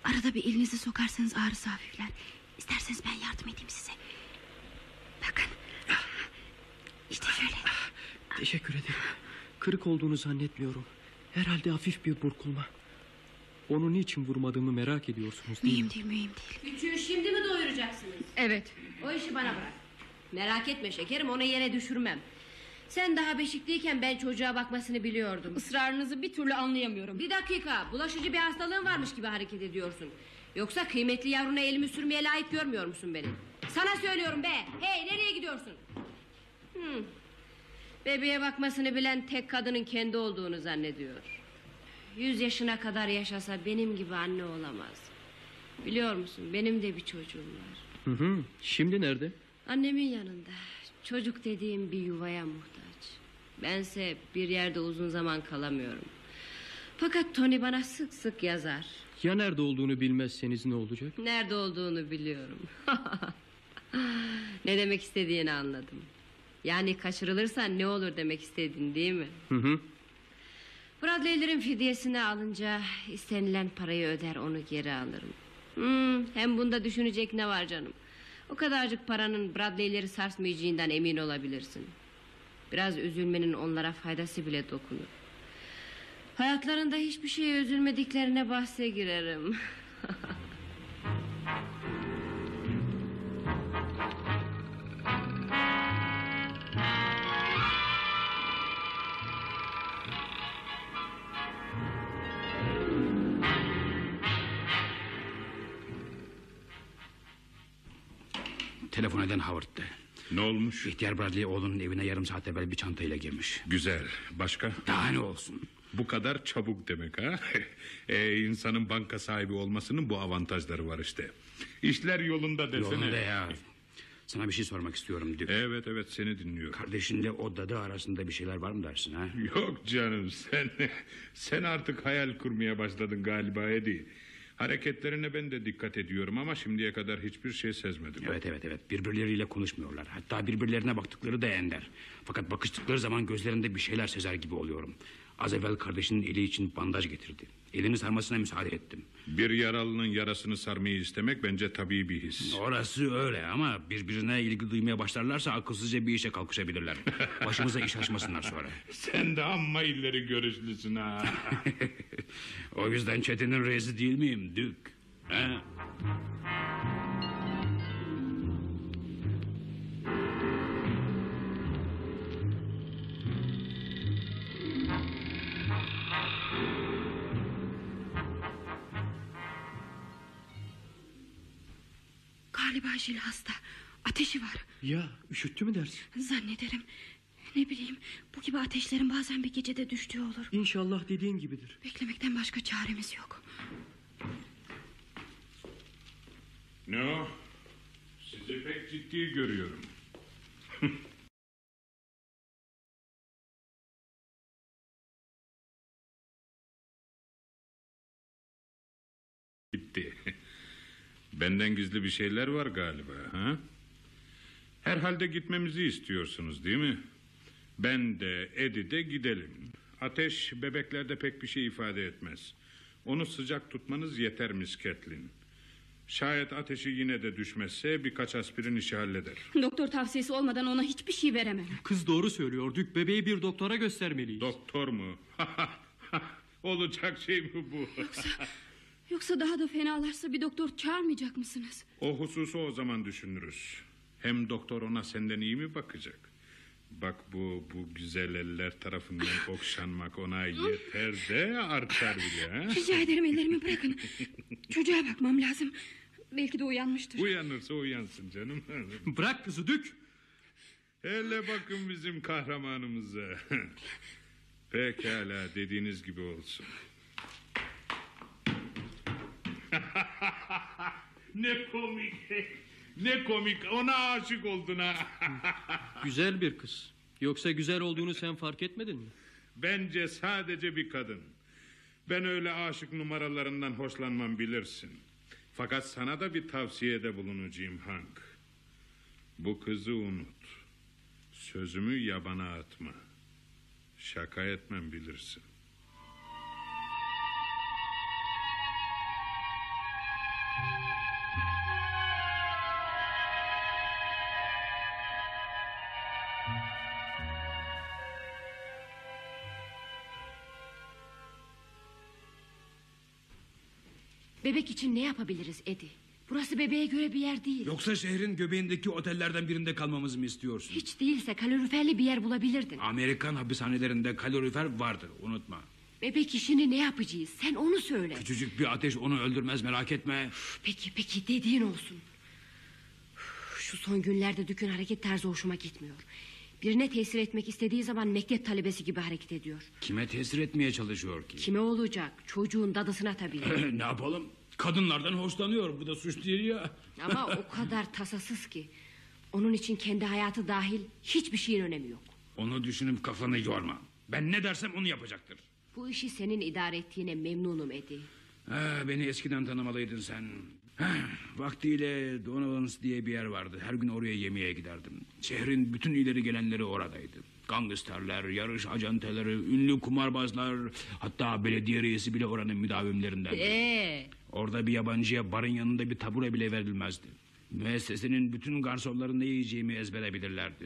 Arada bir elinizi sokarsanız ağrısı hafifler. İsterseniz ben yardım edeyim size. Bakın. İşte şöyle. Teşekkür ederim. Kırık olduğunu zannetmiyorum. Herhalde hafif bir burkulma. Onu niçin vurmadığımı merak ediyorsunuz değil mi? Mühim değil mühim değil. Küçüğü şimdi mi doyuracaksınız? Evet. O işi bana bırak. Merak etme şekerim onu yere düşürmem. Sen daha beşikliyken ben çocuğa bakmasını biliyordum. Israrınızı bir türlü anlayamıyorum. Bir dakika bulaşıcı bir hastalığın varmış gibi hareket ediyorsun. Yoksa kıymetli yavruna elimi sürmeye layık görmüyor musun beni? Sana söylüyorum be. Hey nereye gidiyorsun? Hmm. Bebeğe bakmasını bilen tek kadının kendi olduğunu zannediyor. Yüz yaşına kadar yaşasa benim gibi anne olamaz. Biliyor musun benim de bir çocuğum var. Hı hı. Şimdi nerede? Annemin yanında. Çocuk dediğim bir yuvaya muhtaç. Bense bir yerde uzun zaman kalamıyorum. Fakat Tony bana sık sık yazar. Ya nerede olduğunu bilmezseniz ne olacak? Nerede olduğunu biliyorum. ne demek istediğini anladım. Yani kaçırılırsan ne olur demek istedin değil mi? Hı hı. Bradley'lerin fidyesini alınca istenilen parayı öder onu geri alırım. Hmm, hem bunda düşünecek ne var canım? O kadarcık paranın Bradley'leri sarsmayacağından emin olabilirsin. Biraz üzülmenin onlara faydası bile dokunur. Hayatlarında hiçbir şeye üzülmediklerine bahse girerim. Telefon eden Howard'dı. Ne olmuş? İhtiyar Bradley oğlunun evine yarım saat evvel bir çantayla girmiş. Güzel. Başka? Daha ne olsun? Bu kadar çabuk demek ha? e, insanın banka sahibi olmasının bu avantajları var işte. İşler yolunda desene. Yolunda ya. Sana bir şey sormak istiyorum Dük. Evet evet seni dinliyorum. Kardeşinle o dadı arasında bir şeyler var mı dersin ha? Yok canım sen sen artık hayal kurmaya başladın galiba Edi. Hareketlerine ben de dikkat ediyorum ama şimdiye kadar hiçbir şey sezmedim. Evet evet evet birbirleriyle konuşmuyorlar. Hatta birbirlerine baktıkları da ender. Fakat bakıştıkları zaman gözlerinde bir şeyler sezer gibi oluyorum. Az evvel kardeşinin eli için bandaj getirdi. Elini sarmasına müsaade ettim. Bir yaralının yarasını sarmayı istemek bence tabii bir his. Orası öyle ama birbirine ilgi duymaya başlarlarsa akılsızca bir işe kalkışabilirler. Başımıza iş açmasınlar sonra. Sen de amma ileri görüşlüsün ha. o yüzden çetenin reisi değil miyim Dük? He? Galiba Jil hasta. Ateşi var. Ya üşüttü mü dersin? Zannederim. Ne bileyim bu gibi ateşlerin bazen bir gecede düştüğü olur. İnşallah dediğin gibidir. Beklemekten başka çaremiz yok. Ne o? Sizi pek ciddi görüyorum. Gitti. Benden gizli bir şeyler var galiba, ha? Herhalde gitmemizi istiyorsunuz değil mi? Ben de Edi de gidelim. Ateş bebeklerde pek bir şey ifade etmez. Onu sıcak tutmanız yeter misketlin. Şayet ateşi yine de düşmezse birkaç aspirin işi halleder. Doktor tavsiyesi olmadan ona hiçbir şey veremem. Kız doğru söylüyor. Dük bebeği bir doktora göstermeliyiz. Doktor mu? Olacak şey mi bu? Yoksa daha da fenalarsa bir doktor çağırmayacak mısınız? o hususu o zaman düşünürüz. Hem doktor ona senden iyi mi bakacak? Bak bu bu güzel eller tarafından okşanmak ona yeter de artar bile. Ha? Rica ederim ellerimi bırakın. Çocuğa bakmam lazım. Belki de uyanmıştır. Uyanırsa uyansın canım. Bırak kızı Dük. Hele bakın bizim kahramanımıza. Pekala dediğiniz gibi olsun. ne komik. Ne komik. Ona aşık oldun ha. Güzel bir kız. Yoksa güzel olduğunu sen fark etmedin mi? Bence sadece bir kadın. Ben öyle aşık numaralarından hoşlanmam bilirsin. Fakat sana da bir tavsiyede bulunacağım Hank. Bu kızı unut. Sözümü yabana atma. Şaka etmem bilirsin. Bebek için ne yapabiliriz Edi? Burası bebeğe göre bir yer değil. Yoksa şehrin göbeğindeki otellerden birinde kalmamızı mı istiyorsun? Hiç değilse kaloriferli bir yer bulabilirdin. Amerikan hapishanelerinde kalorifer vardır unutma. Bebek işini ne yapacağız? Sen onu söyle. Küçücük bir ateş onu öldürmez merak etme. Peki peki dediğin olsun. Şu son günlerde Dük'ün hareket tarzı hoşuma gitmiyor. Birine tesir etmek istediği zaman mektep talebesi gibi hareket ediyor. Kime tesir etmeye çalışıyor ki? Kime olacak? Çocuğun dadısına tabii. ne yapalım? Kadınlardan hoşlanıyor. Bu da suç değil ya. Ama o kadar tasasız ki. Onun için kendi hayatı dahil hiçbir şeyin önemi yok. Onu düşünüp kafanı yorma. Ben ne dersem onu yapacaktır. Bu işi senin idare ettiğine memnunum Edi. Ha, beni eskiden tanımalıydın sen. Vaktiyle Donovan's diye bir yer vardı. Her gün oraya yemeğe giderdim. Şehrin bütün ileri gelenleri oradaydı. Gangsterler, yarış ajanteleri, ünlü kumarbazlar... ...hatta belediye reisi bile oranın müdavimlerinden. Ee, Orada bir yabancıya barın yanında bir tabure bile verilmezdi. Müessesenin bütün garsonların ne yiyeceğimi ezbere bilirlerdi.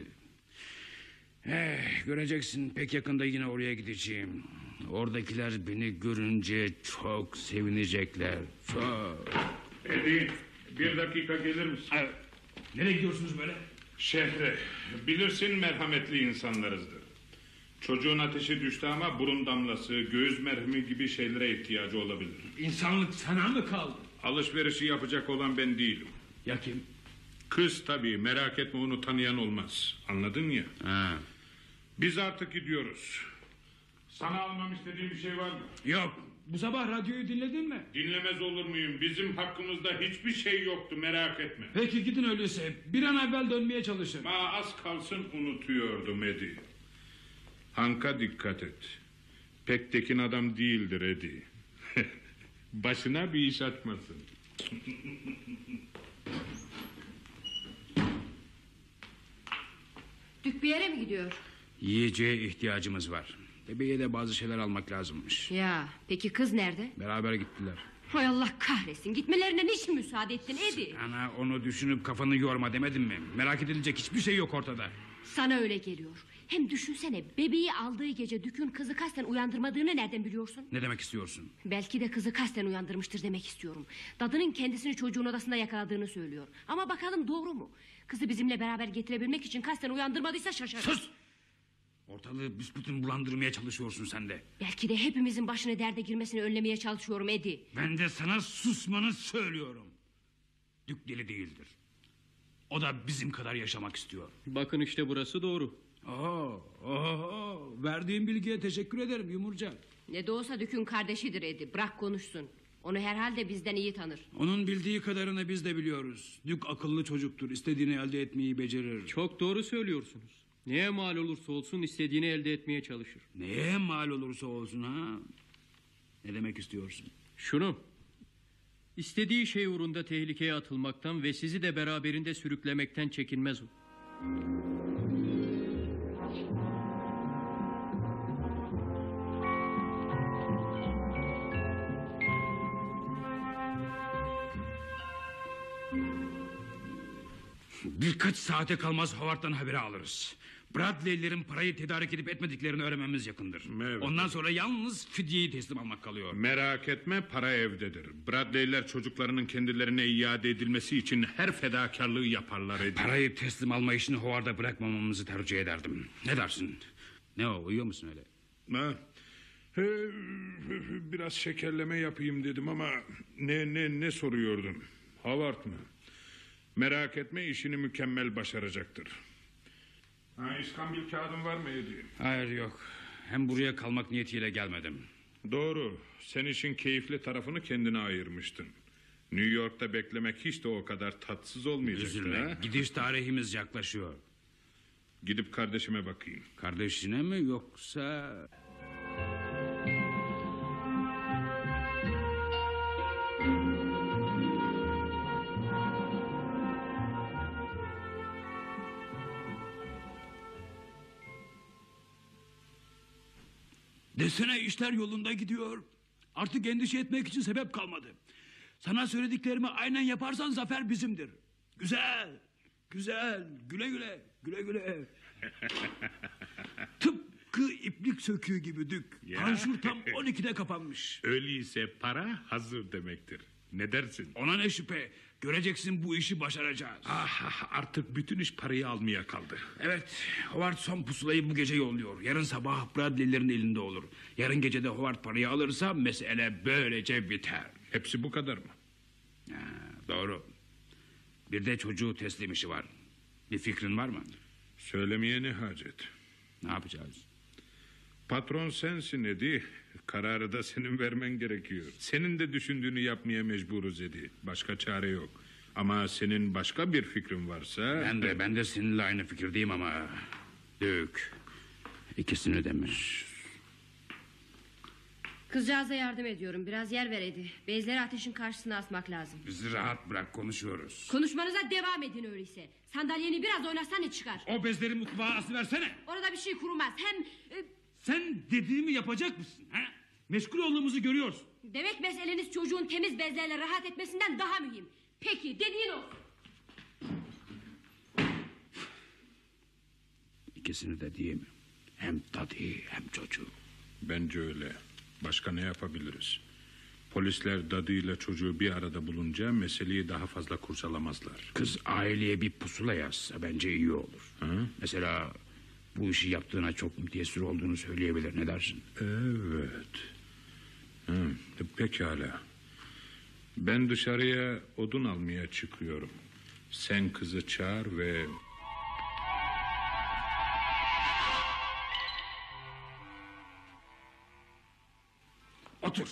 Eh, göreceksin pek yakında yine oraya gideceğim. Oradakiler beni görünce çok sevinecekler. Çok. Edi bir dakika gelir misin? Nereye gidiyorsunuz böyle? Şehre. Bilirsin merhametli insanlarızdır. Çocuğun ateşi düştü ama burun damlası, göğüs merhemi gibi şeylere ihtiyacı olabilir. İnsanlık sana mı kaldı? Alışverişi yapacak olan ben değilim. Ya kim? Kız tabii merak etme onu tanıyan olmaz. Anladın ya. Ha. Biz artık gidiyoruz. Sana almam istediğin bir şey var mı? Yok. Bu sabah radyoyu dinledin mi? Dinlemez olur muyum? Bizim hakkımızda hiçbir şey yoktu merak etme. Peki gidin öyleyse. Bir an evvel dönmeye çalışın. Ma az kalsın unutuyordum Edi. Hanka dikkat et. Pek tekin adam değildir Edi. Başına bir iş açmasın. Dük bir yere mi gidiyor? Yiyeceğe ihtiyacımız var. Bebeğe de bazı şeyler almak lazımmış. Ya peki kız nerede? Beraber gittiler. Hay Allah kahretsin. Gitmelerine niçin müsaade ettin Edi? Ana onu düşünüp kafanı yorma demedim mi? Merak edilecek hiçbir şey yok ortada. Sana öyle geliyor. Hem düşünsene bebeği aldığı gece Dük'ün kızı kasten uyandırmadığını nereden biliyorsun? Ne demek istiyorsun? Belki de kızı kasten uyandırmıştır demek istiyorum. Dadının kendisini çocuğun odasında yakaladığını söylüyor. Ama bakalım doğru mu? Kızı bizimle beraber getirebilmek için kasten uyandırmadıysa şaşarım. Sus! Ortalığı büsbütün bulandırmaya çalışıyorsun sen de. Belki de hepimizin başına derde girmesini önlemeye çalışıyorum Edi. Ben de sana susmanı söylüyorum. Dük deli değildir. O da bizim kadar yaşamak istiyor. Bakın işte burası doğru. Oo, oo, verdiğin bilgiye teşekkür ederim Yumurcak. Ne de olsa Dük'ün kardeşidir Edi. Bırak konuşsun. Onu herhalde bizden iyi tanır. Onun bildiği kadarını biz de biliyoruz. Dük akıllı çocuktur. İstediğini elde etmeyi becerir. Çok doğru söylüyorsunuz. Neye mal olursa olsun istediğini elde etmeye çalışır. Neye mal olursa olsun ha? Ne demek istiyorsun? Şunu. İstediği şey uğrunda tehlikeye atılmaktan ve sizi de beraberinde sürüklemekten çekinmez o. Birkaç saate kalmaz Howard'dan haberi alırız. Bradley'lerin parayı tedarik edip etmediklerini öğrenmemiz yakındır. Evet. Ondan sonra yalnız fidyeyi teslim almak kalıyor. Merak etme para evdedir. Bradley'ler çocuklarının kendilerine iade edilmesi için her fedakarlığı yaparlar Eddie. Parayı teslim alma işini Howard'a bırakmamamızı tercih ederdim. Ne dersin? Ne o uyuyor musun öyle? Ha? Biraz şekerleme yapayım dedim ama ne ne ne soruyordun? Howard mı? Merak etme işini mükemmel başaracaktır. Ha, İskambil kağıdın var mı Eddie? Hayır yok. Hem buraya kalmak niyetiyle gelmedim. Doğru. Sen işin keyifli tarafını kendine ayırmıştın. New York'ta beklemek hiç de o kadar tatsız olmayacaktı. Üzülme. ha? Gidiş tarihimiz yaklaşıyor. Gidip kardeşime bakayım. Kardeşine mi yoksa... Desene işler yolunda gidiyor. Artık endişe etmek için sebep kalmadı. Sana söylediklerimi aynen yaparsan zafer bizimdir. Güzel, güzel, güle güle, güle güle. Tıpkı iplik söküğü gibi dük. Ya. Panşur tam 12'de kapanmış. Öyleyse para hazır demektir. Ne dersin? Ona ne şüphe. Göreceksin bu işi başaracağız. Ah, artık bütün iş parayı almaya kaldı. Evet, Howard son pusulayı bu gece yolluyor. Yarın sabah Bradley'lerin elinde olur. Yarın gece de Howard parayı alırsa mesele böylece biter. Hepsi bu kadar mı? Ha, doğru. Bir de çocuğu teslim işi var. Bir fikrin var mı? Söylemeye ne hacet? Ne yapacağız? Patron sensin Edi. Kararı da senin vermen gerekiyor. Senin de düşündüğünü yapmaya mecburuz Edi. Başka çare yok. Ama senin başka bir fikrin varsa... Ben de ben de seninle aynı fikirdeyim ama dök. İkisini de mi? Kızcağıza yardım ediyorum. Biraz yer ver Edi. Bezleri ateşin karşısına asmak lazım. Bizi rahat bırak konuşuyoruz. Konuşmanıza devam edin öyleyse. Sandalyeni biraz oynatsan ne çıkar? O bezleri mutfağa asıversene. Orada bir şey kurumaz. Hem e, Sen dediğimi yapacak mısın? Ha? Meşgul olduğumuzu görüyorsun. demek meseleniz çocuğun temiz bezlerle rahat etmesinden daha mühim. Peki dediğin olsun. İkisini de mi? Hem tadı hem çocuğu. Bence öyle. Başka ne yapabiliriz? Polisler dadıyla çocuğu bir arada bulunca meseleyi daha fazla kurcalamazlar. Kız aileye bir pusula yazsa bence iyi olur. Hı? Mesela bu işi yaptığına çok müteessir olduğunu söyleyebilir. Ne dersin? Evet. Hı, pekala. Ben dışarıya odun almaya çıkıyorum. Sen kızı çağır ve... Otur.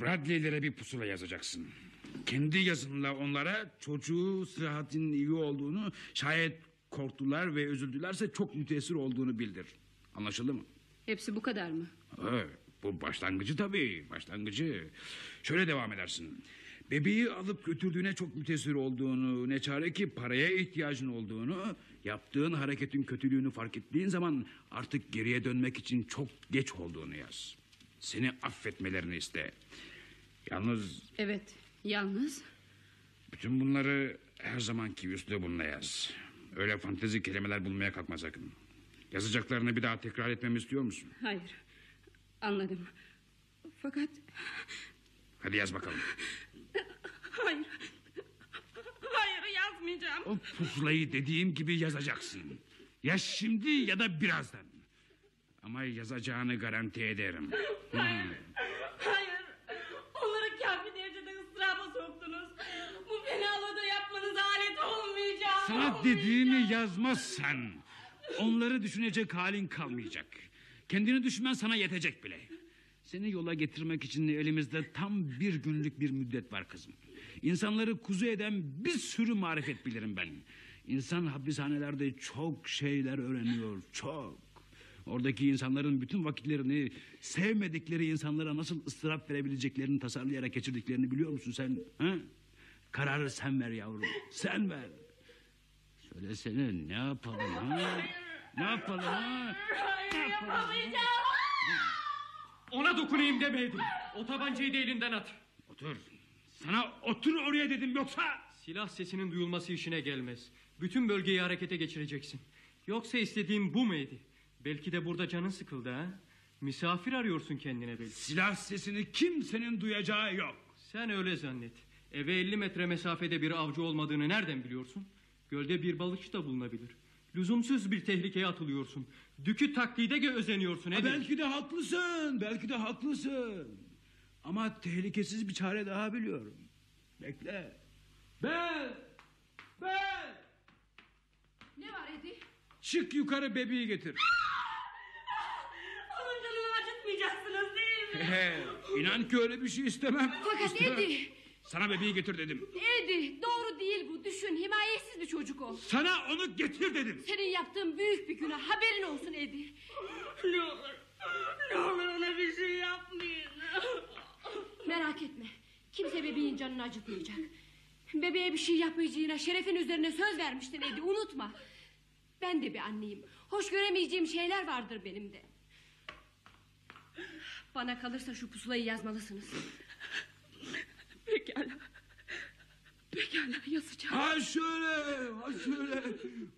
Bradley'lere bir pusula yazacaksın. Kendi yazınla onlara çocuğu sıhhatinin iyi olduğunu... ...şayet korktular ve üzüldülerse çok müteessir olduğunu bildir. Anlaşıldı mı? Hepsi bu kadar mı? Evet, bu başlangıcı tabii, başlangıcı. Şöyle devam edersin. Bebeği alıp götürdüğüne çok mütesir olduğunu, ne çare ki paraya ihtiyacın olduğunu, yaptığın hareketin kötülüğünü fark ettiğin zaman artık geriye dönmek için çok geç olduğunu yaz. Seni affetmelerini iste. Yalnız Evet yalnız bütün bunları her zamanki üslubunla yaz. Öyle fantezi kelimeler bulmaya kalkma sakın. Yazacaklarını bir daha tekrar etmemi istiyor musun? hayır anladım. Fakat Hadi yaz bakalım. hayır hayır yazmayacağım. O pusulayı dediğim gibi yazacaksın. Ya şimdi ya da birazdan. Ama yazacağını garanti ederim. Hmm. Hayır. Onları kamil derecede ıstıraba soktunuz. Bu fenalığı da yapmanıza alet olmayacağım. Sana dediğimi yazmazsan... Onları düşünecek halin kalmayacak. Kendini düşünmen sana yetecek bile. Seni yola getirmek için elimizde tam bir günlük bir müddet var kızım. İnsanları kuzu eden bir sürü marifet bilirim ben. İnsan hapishanelerde çok şeyler öğreniyor, çok. Oradaki insanların bütün vakitlerini sevmedikleri insanlara nasıl ıstırap verebileceklerini tasarlayarak geçirdiklerini biliyor musun sen? Ha? Kararı sen ver yavrum, sen ver. Söylesene ne yapalım ha? Ne yapalım ha? Hayır yapamayacağım. Ona dokunayım demeydim. O tabancayı da elinden at. Otur. Sana otur oraya dedim yoksa... Silah sesinin duyulması işine gelmez. Bütün bölgeyi harekete geçireceksin. Yoksa istediğim bu muydu? Belki de burada canın sıkıldı ha? Misafir arıyorsun kendine belki. Silah sesini kimsenin duyacağı yok. Sen öyle zannet. Eve 50 metre mesafede bir avcı olmadığını nereden biliyorsun? Gölde bir balıkçı da bulunabilir. Lüzumsuz bir tehlikeye atılıyorsun. Dükü taklide özeniyorsun. Ha, belki de haklısın, belki de haklısın. Ama tehlikesiz bir çare daha biliyorum. Bekle. Ben, ben. Ne var Edi? Çık yukarı bebeği getir. Onun canını acıtmayacaksınız değil mi? He, inan ki öyle bir şey istemem. Fakat İstemem. Edi, Sana bebeği getir dedim. Edi doğru değil bu. Düşün himayetsiz bir çocuk o. Sana onu getir dedim. Senin yaptığın büyük bir günah. Haberin olsun Edi. Ne olur. Ne olur ona bir şey yapmayın. Merak etme. Kimse bebeğin canını acıtmayacak. Bebeğe bir şey yapmayacağına şerefin üzerine söz vermiştin Edi. Unutma. Ben de bir anneyim. Hoş göremeyeceğim şeyler vardır benim de. Bana kalırsa şu pusulayı yazmalısınız. Pekala. Pekala yazacağım. Ha şöyle, ha şöyle.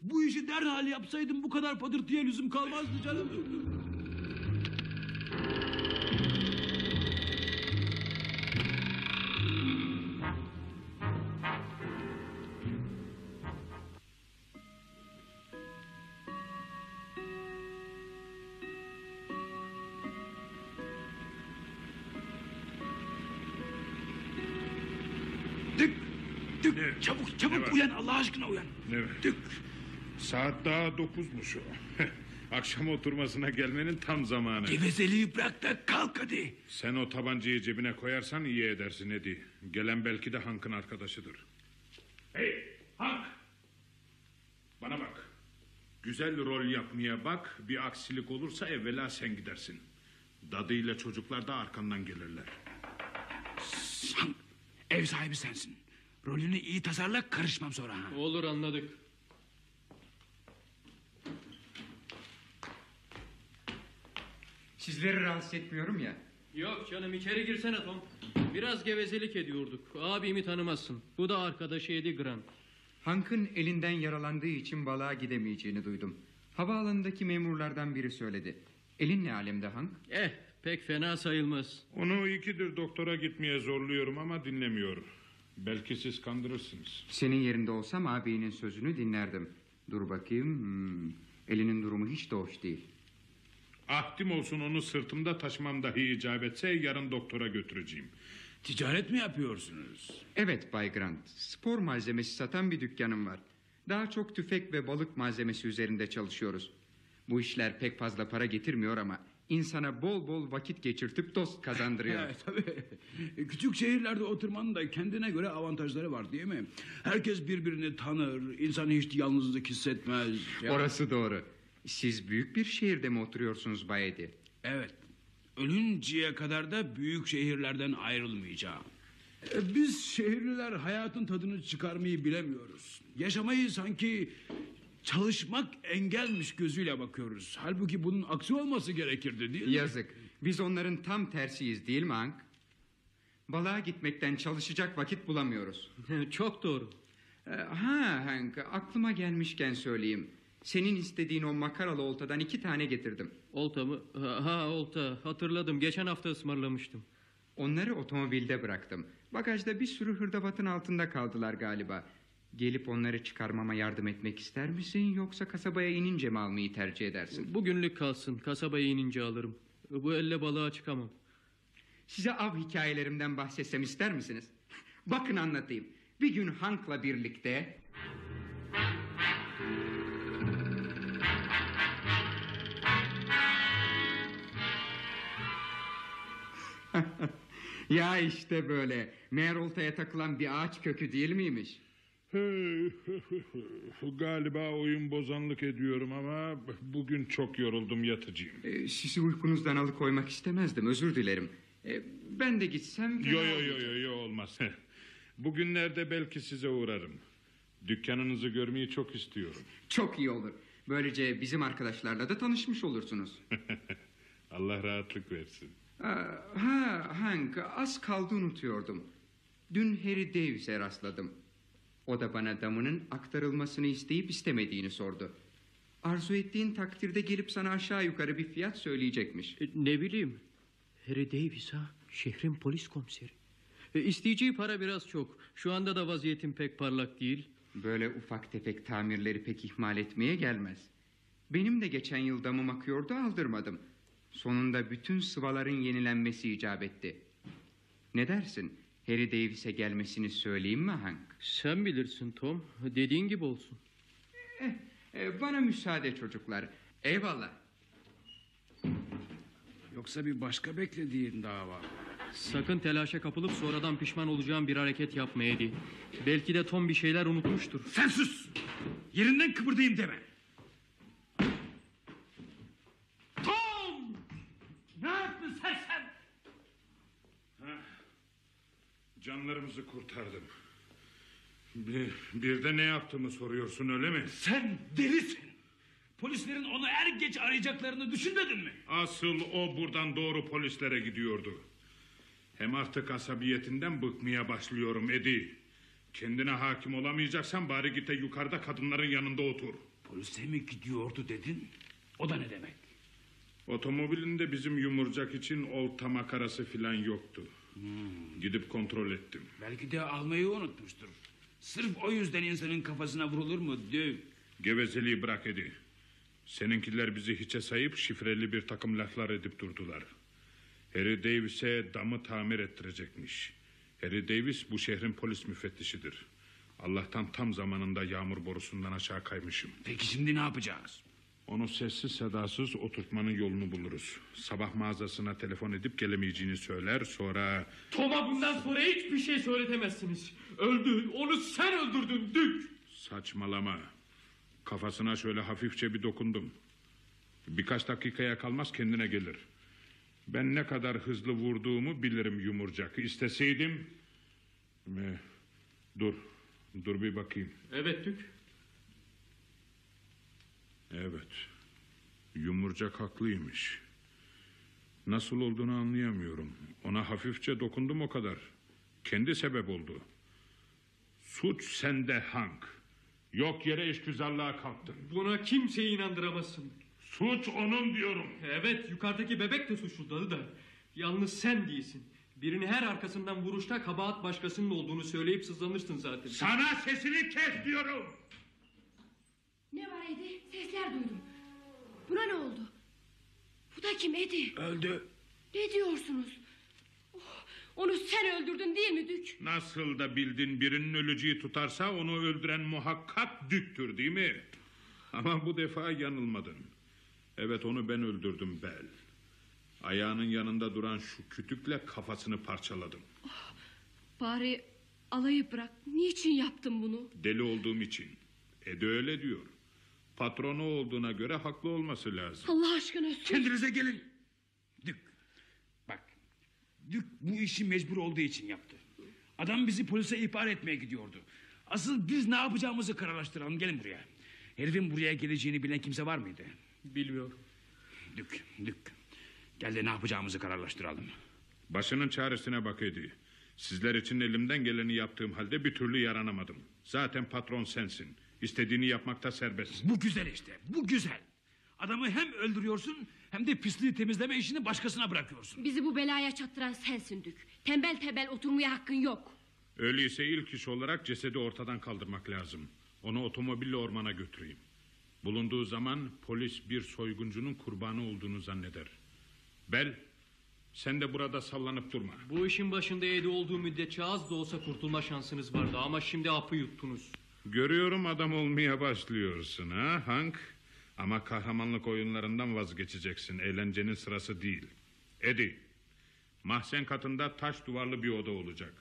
Bu işi derhal yapsaydım bu kadar patırtıya lüzum kalmazdı canım. Çabuk çabuk uyan Allah aşkına uyan. Ne? Dük. Saat daha dokuzmuş o. Akşam oturmasına gelmenin tam zamanı. Gevezeliği bırak da kalk hadi. Sen o tabancayı cebine koyarsan iyi edersin Edi. Gelen belki de Hank'ın arkadaşıdır. Hey Hank! Bana bak. Güzel rol yapmaya bak. Bir aksilik olursa evvela sen gidersin. Dadıyla çocuklar da arkandan gelirler. Hank, ev sahibi sensin. Rolünü iyi tasarla karışmam sonra. ha. Olur anladık. Sizleri rahatsız etmiyorum ya. Yok canım içeri girsene Tom. Biraz gevezelik ediyorduk. Abimi tanımazsın. Bu da arkadaşı Eddie Grant. Hank'ın elinden yaralandığı için balığa gidemeyeceğini duydum. Havaalanındaki memurlardan biri söyledi. Elin ne alemde Hank? Eh pek fena sayılmaz. Onu ikidir doktora gitmeye zorluyorum ama dinlemiyor. Belki siz kandırırsınız. Senin yerinde olsam abinin sözünü dinlerdim. Dur bakayım. Hmm, Elinin durumu hiç de hoş değil. Ahdim olsun onu sırtımda taşımam dahi icap etse yarın doktora götüreceğim. Ticaret mi yapıyorsunuz? Evet Bay Grant. Spor malzemesi satan bir dükkanım var. Daha çok tüfek ve balık malzemesi üzerinde çalışıyoruz. Bu işler pek fazla para getirmiyor ama insana bol bol vakit geçirtip dost kazandırıyor. Evet tabii. Küçük şehirlerde oturmanın da kendine göre avantajları var değil mi? Herkes birbirini tanır, insan hiç yalnızlık hissetmez. Ya- Orası doğru. Siz büyük bir şehirde mi oturuyorsunuz Bay Edi? Evet. Ölünceye kadar da büyük şehirlerden ayrılmayacağım. E, Biz şehirliler hayatın tadını çıkarmayı bilemiyoruz. Yaşamayı sanki çalışmak engelmiş gözüyle bakıyoruz. Halbuki bunun aksi olması gerekirdi değil mi? Yazık. Biz onların tam tersiyiz değil mi Hank? Balığa gitmekten çalışacak vakit bulamıyoruz. Çok doğru. Ee, ha Hank aklıma gelmişken söyleyeyim. Senin istediğin o makaralı oltadan iki tane getirdim. Olta mı? Ha, ha, olta. Hatırladım. Geçen hafta ısmarlamıştım. Onları otomobilde bıraktım. Bagajda bir sürü hırdavatın altında kaldılar galiba. Gelip onları çıkarmama yardım etmek ister misin yoksa kasabaya inince mi almayı tercih edersin? Bugünlük kalsın kasabaya inince alırım. Bu elle balığa çıkamam. Size av hikayelerimden bahsetsem ister misiniz? Bakın anlatayım. Bir gün Hank'la birlikte... ya işte böyle. Meğer oltaya takılan bir ağaç kökü değil miymiş? Galiba oyun bozanlık ediyorum ama bugün çok yoruldum yatacağım. Ee, sizi uykunuzdan alıkoymak istemezdim özür dilerim. Ee, ben de gitsem... Yo yo yo yo yo olmaz. Bugünlerde belki size uğrarım. Dükkanınızı görmeyi çok istiyorum. Çok iyi olur. Böylece bizim arkadaşlarla da tanışmış olursunuz. Allah rahatlık versin. Aa, ha Hank az kaldı unutuyordum. Dün Harry Davis'e rastladım. O da bana damının aktarılmasını isteyip istemediğini sordu. Arzu ettiğin takdirde gelip sana aşağı yukarı bir fiyat söyleyecekmiş. E, ne bileyim. Harry Davis ha. Şehrin polis komiseri. E, isteyeceği para biraz çok. Şu anda da vaziyetim pek parlak değil. Böyle ufak tefek tamirleri pek ihmal etmeye gelmez. Benim de geçen yıl damım akıyordu aldırmadım. Sonunda bütün sıvaların yenilenmesi icap etti. Ne dersin? Harry Davis'e gelmesini söyleyeyim mi Hank? Sen bilirsin Tom. Dediğin gibi olsun. Eh, eh, bana müsaade çocuklar. Eyvallah. Yoksa bir başka beklediğin dava. Sakın telaşa kapılıp sonradan pişman olacağım bir hareket yapma Eddie. Belki de Tom bir şeyler unutmuştur. Sen sus! Yerinden kıpırdayım deme. Tom! Ne yaptın sen sen? Canlarımızı kurtardım. Bir, bir de ne yaptığımı soruyorsun öyle mi? Sen delisin. Polislerin onu er geç arayacaklarını düşünmedin mi? Asıl o buradan doğru polislere gidiyordu. Hem artık asabiyetinden bıkmaya başlıyorum Edi. Kendine hakim olamayacaksan bari git de yukarıda kadınların yanında otur. Polise mi gidiyordu dedin? O da ne demek? Otomobilinde bizim yumurcak için olta makarası filan yoktu. Gidip kontrol ettim. Belki de almayı unutmuştur. Sırf o yüzden insanın kafasına vurulur mu? Döv. Gevezeliği bırak Edi. Seninkiler bizi hiçe sayıp şifreli bir takım laflar edip durdular. Harry Davis'e damı tamir ettirecekmiş. Harry Davis bu şehrin polis müfettişidir. Allah'tan tam zamanında yağmur borusundan aşağı kaymışım. Peki şimdi ne yapacağız? Onu sessiz sedasız oturtmanın yolunu buluruz. Sabah mağazasına telefon edip gelemeyeceğini söyler sonra... Tom'a bundan sonra hiçbir şey söyletemezsiniz. Öldü. Onu sen öldürdün Dük. Saçmalama. Kafasına şöyle hafifçe bir dokundum. Birkaç dakikaya kalmaz kendine gelir. Ben ne kadar hızlı vurduğumu bilirim yumurcak. İsteseydim... Dur, dur bir bakayım. Evet Dük. Evet, yumurcak haklıymış. Nasıl olduğunu anlayamıyorum. Ona hafifçe dokundum o kadar. Kendi sebep oldu. Suç sende Hank. Yok yere işgüzarlığa kalktın. Buna kimseyi inandıramazsın. Suç onun diyorum. Evet yukarıdaki bebek de suçluları da. Yalnız sen değilsin. Birini her arkasından vuruşta kabahat başkasının olduğunu söyleyip sızlanırsın zaten. Sana sesini kes diyorum. Sesler duydum. Buna ne oldu? Bu da kim Edi? Öldü. Ne diyorsunuz? Oh, onu sen öldürdün değil mi Dük? Nasıl da bildin birinin ölücüyü tutarsa onu öldüren muhakkak düktür değil mi? Ama bu defa yanılmadın. Evet onu ben öldürdüm Bel. Ayağının yanında duran şu kütükle kafasını parçaladım. Bari alayı bırak. Niçin yaptın bunu? Deli olduğum için. E de öyle diyor. Patronu olduğuna göre haklı olması lazım. Allah aşkına sus. Kendinize gelin. Dük. Bak. Dük bu işi mecbur olduğu için yaptı. Adam bizi polise ihbar etmeye gidiyordu. Asıl biz ne yapacağımızı kararlaştıralım. Gelin buraya. Herifin buraya geleceğini bilen kimse var mıydı? Bilmiyorum. Dük, Dük. Gel de ne yapacağımızı kararlaştıralım. Başının çaresine bak Edi. Sizler için elimden geleni yaptığım halde bir türlü yaranamadım. Zaten patron sensin. İstediğini yapmakta serbestsin. Bu güzel işte, bu güzel. Adamı hem öldürüyorsun hem de pisliği temizleme işini başkasına bırakıyorsun. Bizi bu belaya çattıran sensin Dük. Tembel tembel oturmaya hakkın yok. Öyleyse ilk iş olarak cesedi ortadan kaldırmak lazım. Onu otomobille ormana götüreyim. Bulunduğu zaman polis bir soyguncunun kurbanı olduğunu zanneder. Bel, sen de burada sallanıp durma. Bu işin başında Eddie olduğu müddetçe az da olsa kurtulma şansınız vardı ama şimdi apı yuttunuz. Görüyorum adam olmaya başlıyorsun ha Hank. Ama kahramanlık oyunlarından vazgeçeceksin. Eğlencenin sırası değil. Eddie, Mahzen katında taş duvarlı bir oda olacak.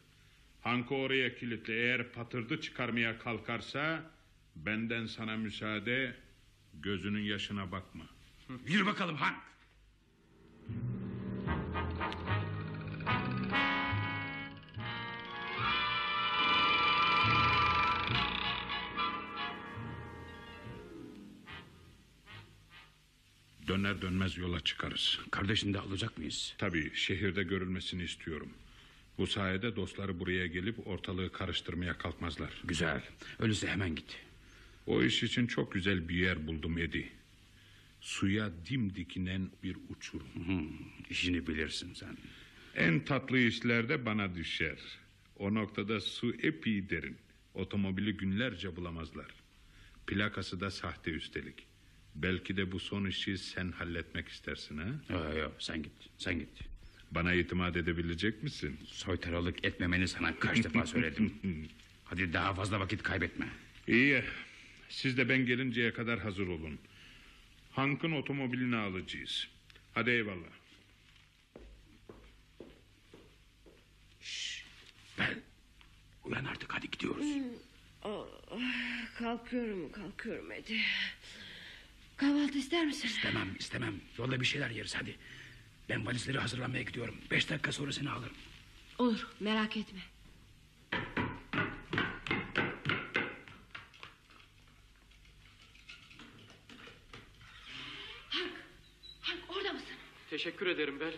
Hankı oraya kilitle eğer patırdı çıkarmaya kalkarsa benden sana müsaade gözünün yaşına bakma. Yürü bakalım Han. Döner dönmez yola çıkarız. Kardeşini de alacak mıyız? Tabii şehirde görülmesini istiyorum. Bu sayede dostları buraya gelip ortalığı karıştırmaya kalkmazlar. Güzel. Öyleyse hemen git. O iş için çok güzel bir yer buldum Edi. Suya dimdik inen bir uçurum. Hmm, işini bilirsin sen. En tatlı işlerde bana düşer. O noktada su epey derin. Otomobili günlerce bulamazlar. Plakası da sahte üstelik. Belki de bu son işi sen halletmek istersin ha? Yok yok sen git. Sen git. Bana itimat edebilecek misin? Soytaralık etmemeni sana kaç defa söyledim. Hadi daha fazla vakit kaybetme. İyi. Siz de ben gelinceye kadar hazır olun. Hank'ın otomobilini alacağız. Hadi eyvallah. Bel. Uyan artık hadi gidiyoruz. Kalkıyorum kalkıyorum Edi. Kahvaltı ister misin? İstemem istemem. Yolda bir şeyler yeriz hadi. Ben valizleri hazırlamaya gidiyorum. Beş dakika sonra seni alırım. Olur merak etme. Hank, Hank orada mısın? Teşekkür ederim Bel.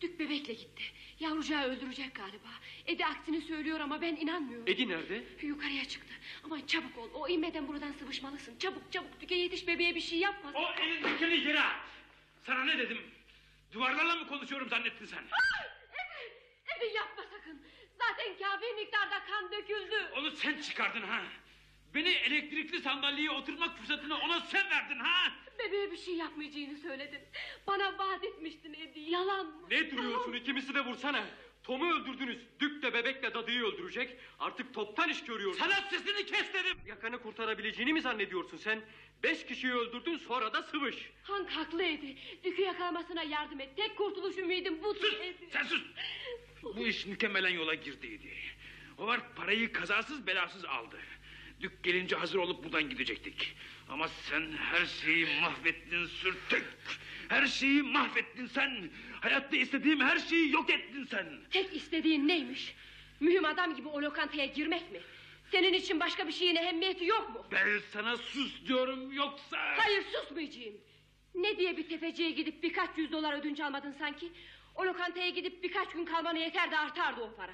Dük bebekle gitti. Yavrucağı öldürecek galiba. Edi aksini söylüyor ama ben inanmıyorum. Edi nerede? Yukarıya çıktı. Ama çabuk ol. O inmeden buradan sıvışmalısın. Çabuk çabuk. Düke yetiş bebeğe bir şey yapma. O elindekini yere at. Sana ne dedim? Duvarlarla mı konuşuyorum zannettin sen? Edi, Edi yapma sakın. Zaten kafi miktarda kan döküldü. Onu sen çıkardın ha. Beni elektrikli sandalyeye oturmak fırsatını ona sen verdin ha. Bebeğe bir şey yapmayacağını söyledin. Bana vaat etmiştin Edi. Yalan mı? Ne duruyorsun ikimizi de vursana. Tom'u öldürdünüz. Dük de bebekle dadıyı öldürecek. Artık toptan iş görüyorsun. Sana sesini kes dedim. Yakanı kurtarabileceğini mi zannediyorsun sen? Beş kişiyi öldürdün sonra da sıvış. Hank haklı Edi. Dükü yakalamasına yardım et. Tek kurtuluş ümidim budur Sus Edi. sen sus. Bu iş mükemmelen yola girdiydi. O var parayı kazasız belasız aldı. Dük gelince hazır olup buradan gidecektik. Ama sen her şeyi mahvettin sürtük. Her şeyi mahvettin sen. Hayatta istediğim her şeyi yok ettin sen. Tek istediğin neymiş? Mühim adam gibi o lokantaya girmek mi? Senin için başka bir şeyin ehemmiyeti yok mu? Ben sana sus diyorum yoksa... Hayır susmayacağım. Ne diye bir tefeciye gidip birkaç yüz dolar ödünç almadın sanki? O lokantaya gidip birkaç gün kalmana yeter de artardı o para.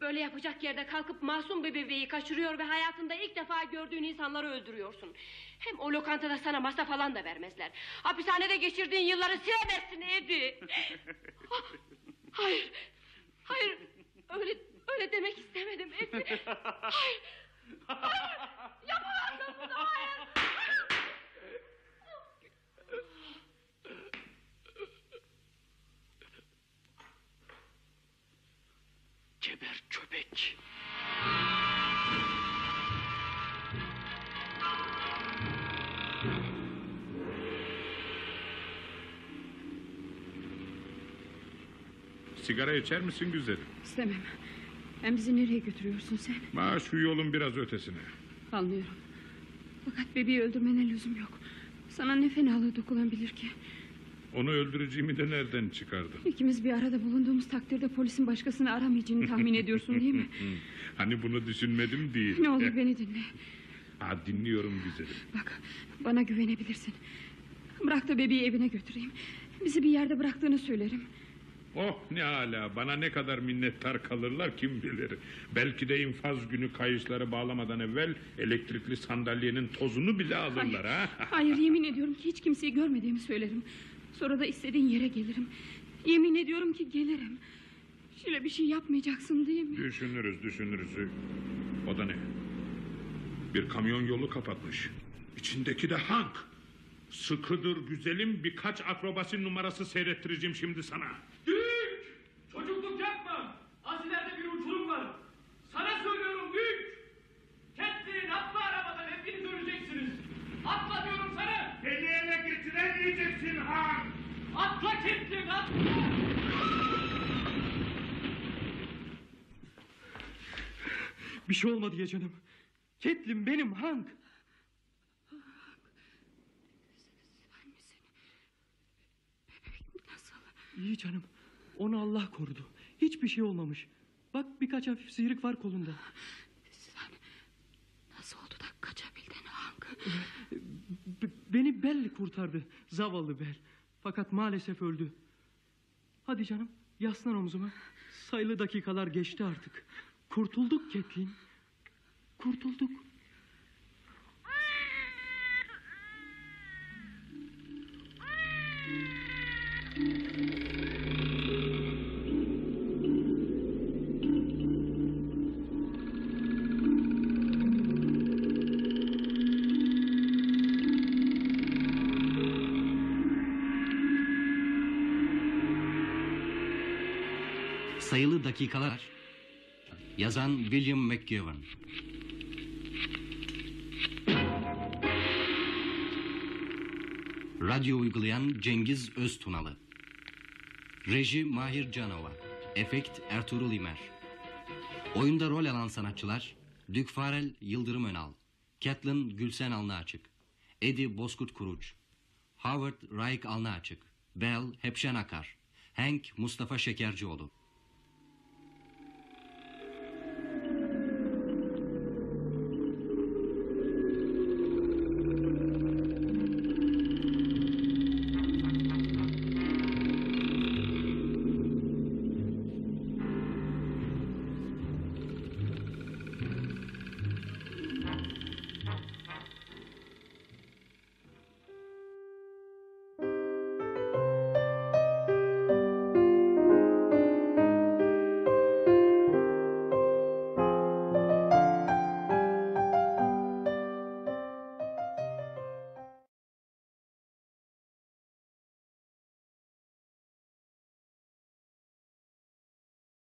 Böyle yapacak yerde kalkıp masum bir bebeği kaçırıyor ve hayatında ilk defa gördüğün insanları öldürüyorsun. Hem o lokantada sana masa falan da vermezler. Hapishanede geçirdiğin yılları silemezsin Edi. Ah, hayır, hayır, öyle öyle demek istemedim Edi. Hayır, hayır, yapamazsın bunu, hayır. Geber köpek. Sigara içer misin güzelim? İstemem. Hem bizi nereye götürüyorsun sen? Ma şu yolun biraz ötesine. Anlıyorum. Fakat bebeği öldürmene lüzum yok. Sana ne fenalığı dokunabilir ki? Onu öldüreceğimi de nereden çıkardın? İkimiz bir arada bulunduğumuz takdirde polisin başkasını aramayacağını tahmin ediyorsun değil mi? Hani bunu düşünmedim değil. Ne olur beni dinle. Ha, dinliyorum güzelim. Bak bana güvenebilirsin. Bırak da bebeği evine götüreyim. Bizi bir yerde bıraktığını söylerim. Oh ne hala bana ne kadar minnettar kalırlar kim bilir. Belki de infaz günü kayışları bağlamadan evvel elektrikli sandalyenin tozunu bile alırlar ha. Hayır yemin ediyorum ki hiç kimseyi görmediğimi söylerim. Sonra da istediğin yere gelirim. Yemin ediyorum ki gelirim. Şöyle bir şey yapmayacaksın değil mi? Düşünürüz düşünürüz. O da ne? Bir kamyon yolu kapatmış. İçindeki de Hank. Sıkıdır güzelim birkaç akrobasi numarası seyrettireceğim şimdi sana. Atla kimsin! Bir şey olmadı ya canım. Ketlim benim Hank. Sen misin? Nasıl? İyi canım. Onu Allah korudu. Hiçbir şey olmamış. Bak birkaç hafif sıyrık var kolunda. Sen nasıl oldu da kaçabildin Hank? Beni Bell kurtardı. Zavallı Bell. Fakat maalesef öldü. Hadi canım yaslan omzuma. Sayılı dakikalar geçti artık. Kurtulduk Ketlin. Kurtulduk. Dakikalar. Yazan William McGivern. Radyo uygulayan Cengiz Öztunalı. Reji Mahir Canova. Efekt Ertuğrul İmer. Oyunda rol alan sanatçılar Dük Farel Yıldırım Önal, Catelyn Gülsen Alnıaçık, Eddie Bozkurt Kuruç, Howard Raik Alnıaçık, Bell Hepşen Akar, Hank Mustafa Şekercioğlu,